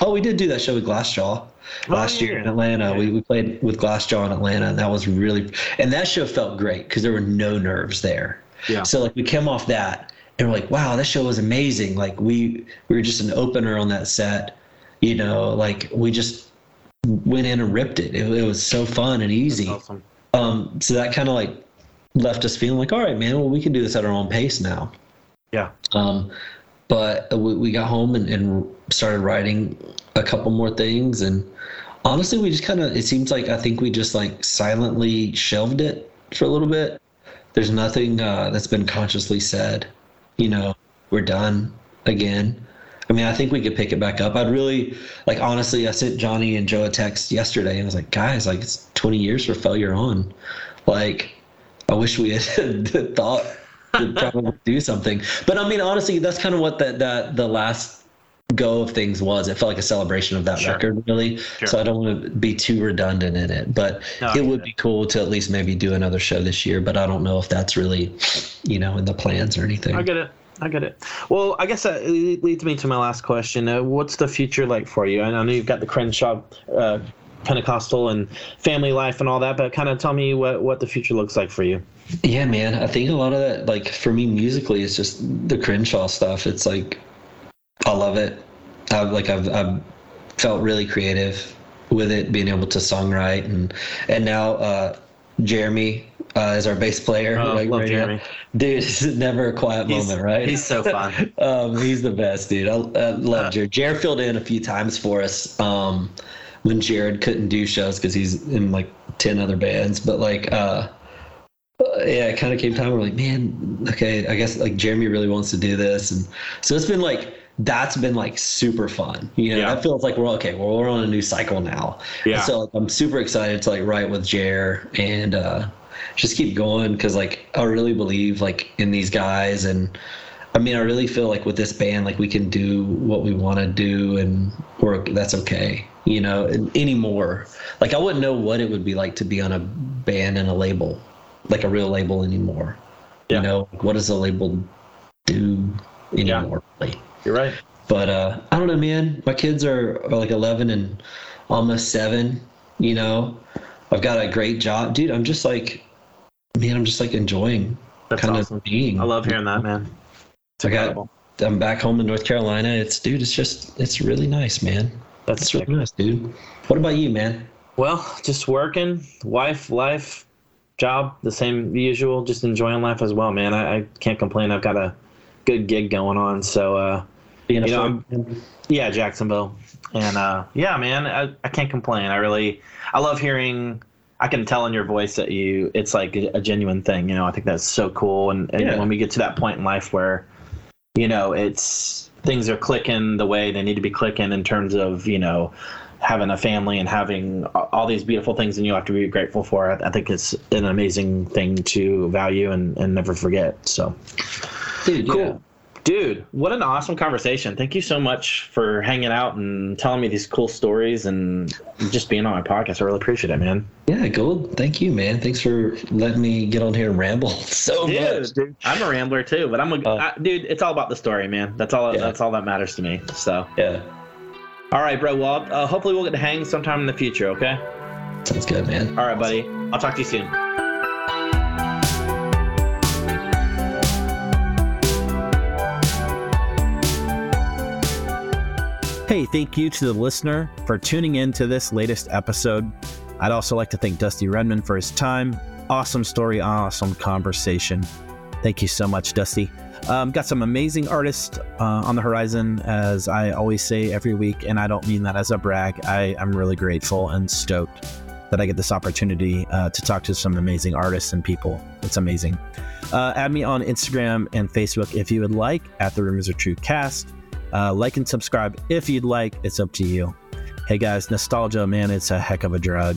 oh, we did do that show with Glassjaw last year in. Atlanta. Yeah. We, we played with Glassjaw in Atlanta, and that was really, and that show felt great because there were no nerves there. Yeah. So like we came off that and we're like, wow, that show was amazing. Like we we were just an opener on that set, you know, like we just went in and ripped it. It, it was so fun and easy. Awesome. Um, so that kind of like left us feeling like, all right, man, well we can do this at our own pace now. Yeah. Um, but we, we got home and, and started writing a couple more things and honestly we just kind of it seems like i think we just like silently shelved it for a little bit there's nothing uh, that's been consciously said you know we're done again i mean i think we could pick it back up. I'd really like honestly i sent johnny and joe a text yesterday and I was like guys like it's 20 years for failure on. Like i wish we had thought to probably do something. But i mean honestly that's kind of what that that the last go of things was. It felt like a celebration of that Sure. record really. So i don't want to be too redundant in it but No, it would it. be cool to at least maybe do another show this year but i don't know if that's really you know in the plans or anything. I get it. I get it. Well, I guess that leads me to my last question. Uh, what's the future like for you? I know you've got the Crenshaw uh, Pentecostal and family life and all that, but kind of tell me what, what the future looks like for you. Yeah, man. I think a lot of that, like for me musically, it's just the Crenshaw stuff. It's like I love it. I've like I've I've felt really creative with it, being able to songwrite and and now uh, Jeremy uh, is our bass player. Oh, love. Jeremy. Dude, it's never a quiet He's, moment, right? he's so fun. um, he's the best, dude. I, I love Uh, Jared. Jared filled in a few times for us um, when Jared couldn't do shows because he's in like ten other bands. But like, uh, uh, yeah, it kind of came time. We're like, man, okay, I guess like Jeremy really wants to do this, and so it's been like that's been like super fun. You know, Yeah. that feels like we're okay. Well, we're on a new cycle now. Yeah. And so like, I'm super excited to like write with Jer and uh, just keep going because like I really believe like in these guys and. I mean, I really feel like with this band, like we can do what we want to do, and we're that's okay, you know. Anymore, like I wouldn't know what it would be like to be on a band and a label, like a real label anymore. Yeah. You know, what does a label do anymore? Really? You're right. But uh, I don't know, man. My kids are, are like 11 and almost seven. You know, I've got a great job, dude. I'm just like, man, I'm just like enjoying That's kind awesome. of being. I love hearing that, man. It's I got- incredible. I'm back home in North Carolina. It's dude, it's just it's really nice, man. That's It's really nice, dude. What about you, man? Well, just working, wife, life, job, the same usual. Just enjoying life as well, man. I, I can't complain. I've got a good gig going on, so uh, Being a You know, yeah, Jacksonville, and uh, yeah, man, I, I can't complain. I really, I love hearing. I can tell in your voice that you, it's like a, a genuine thing. You know, I think that's so cool. And, and Yeah. when we get to that point in life where, you know, it's things are clicking the way they need to be clicking in terms of you know having a family and having all these beautiful things and you have to be grateful for. I, I think it's an amazing thing to value and, and never forget. So. dude, Cool. yeah. Dude, what an awesome conversation. Thank you so much for hanging out and telling me these cool stories and just being on my podcast. I really appreciate it, man. Yeah, Gould. Thank you, man. Thanks for letting me get on here and ramble so much. dude, I'm a rambler too, but I'm a Uh, I- dude. It's all about the story, man. That's all. Yeah. That's all that matters to me. So, Yeah, all right, bro. Well, uh, hopefully we'll get to hang sometime in the future. Okay. sounds good, man. All right, buddy. I'll talk to you soon. Hey, thank you to the listener for tuning in to this latest episode. I'd also like to thank Dusty Redmon for his time. Awesome story, awesome conversation. Thank you so much, Dusty. Um, got some amazing artists uh, on the horizon, as I always say every week, and I don't mean that as a brag. I am really grateful and stoked that I get this opportunity uh, to talk to some amazing artists and people. It's amazing. Uh, add me on Instagram and Facebook if you would like at the Rumors Are True cast. Uh, like and subscribe if you'd like. It's up to you. Hey guys, nostalgia, man, it's a heck of a drug.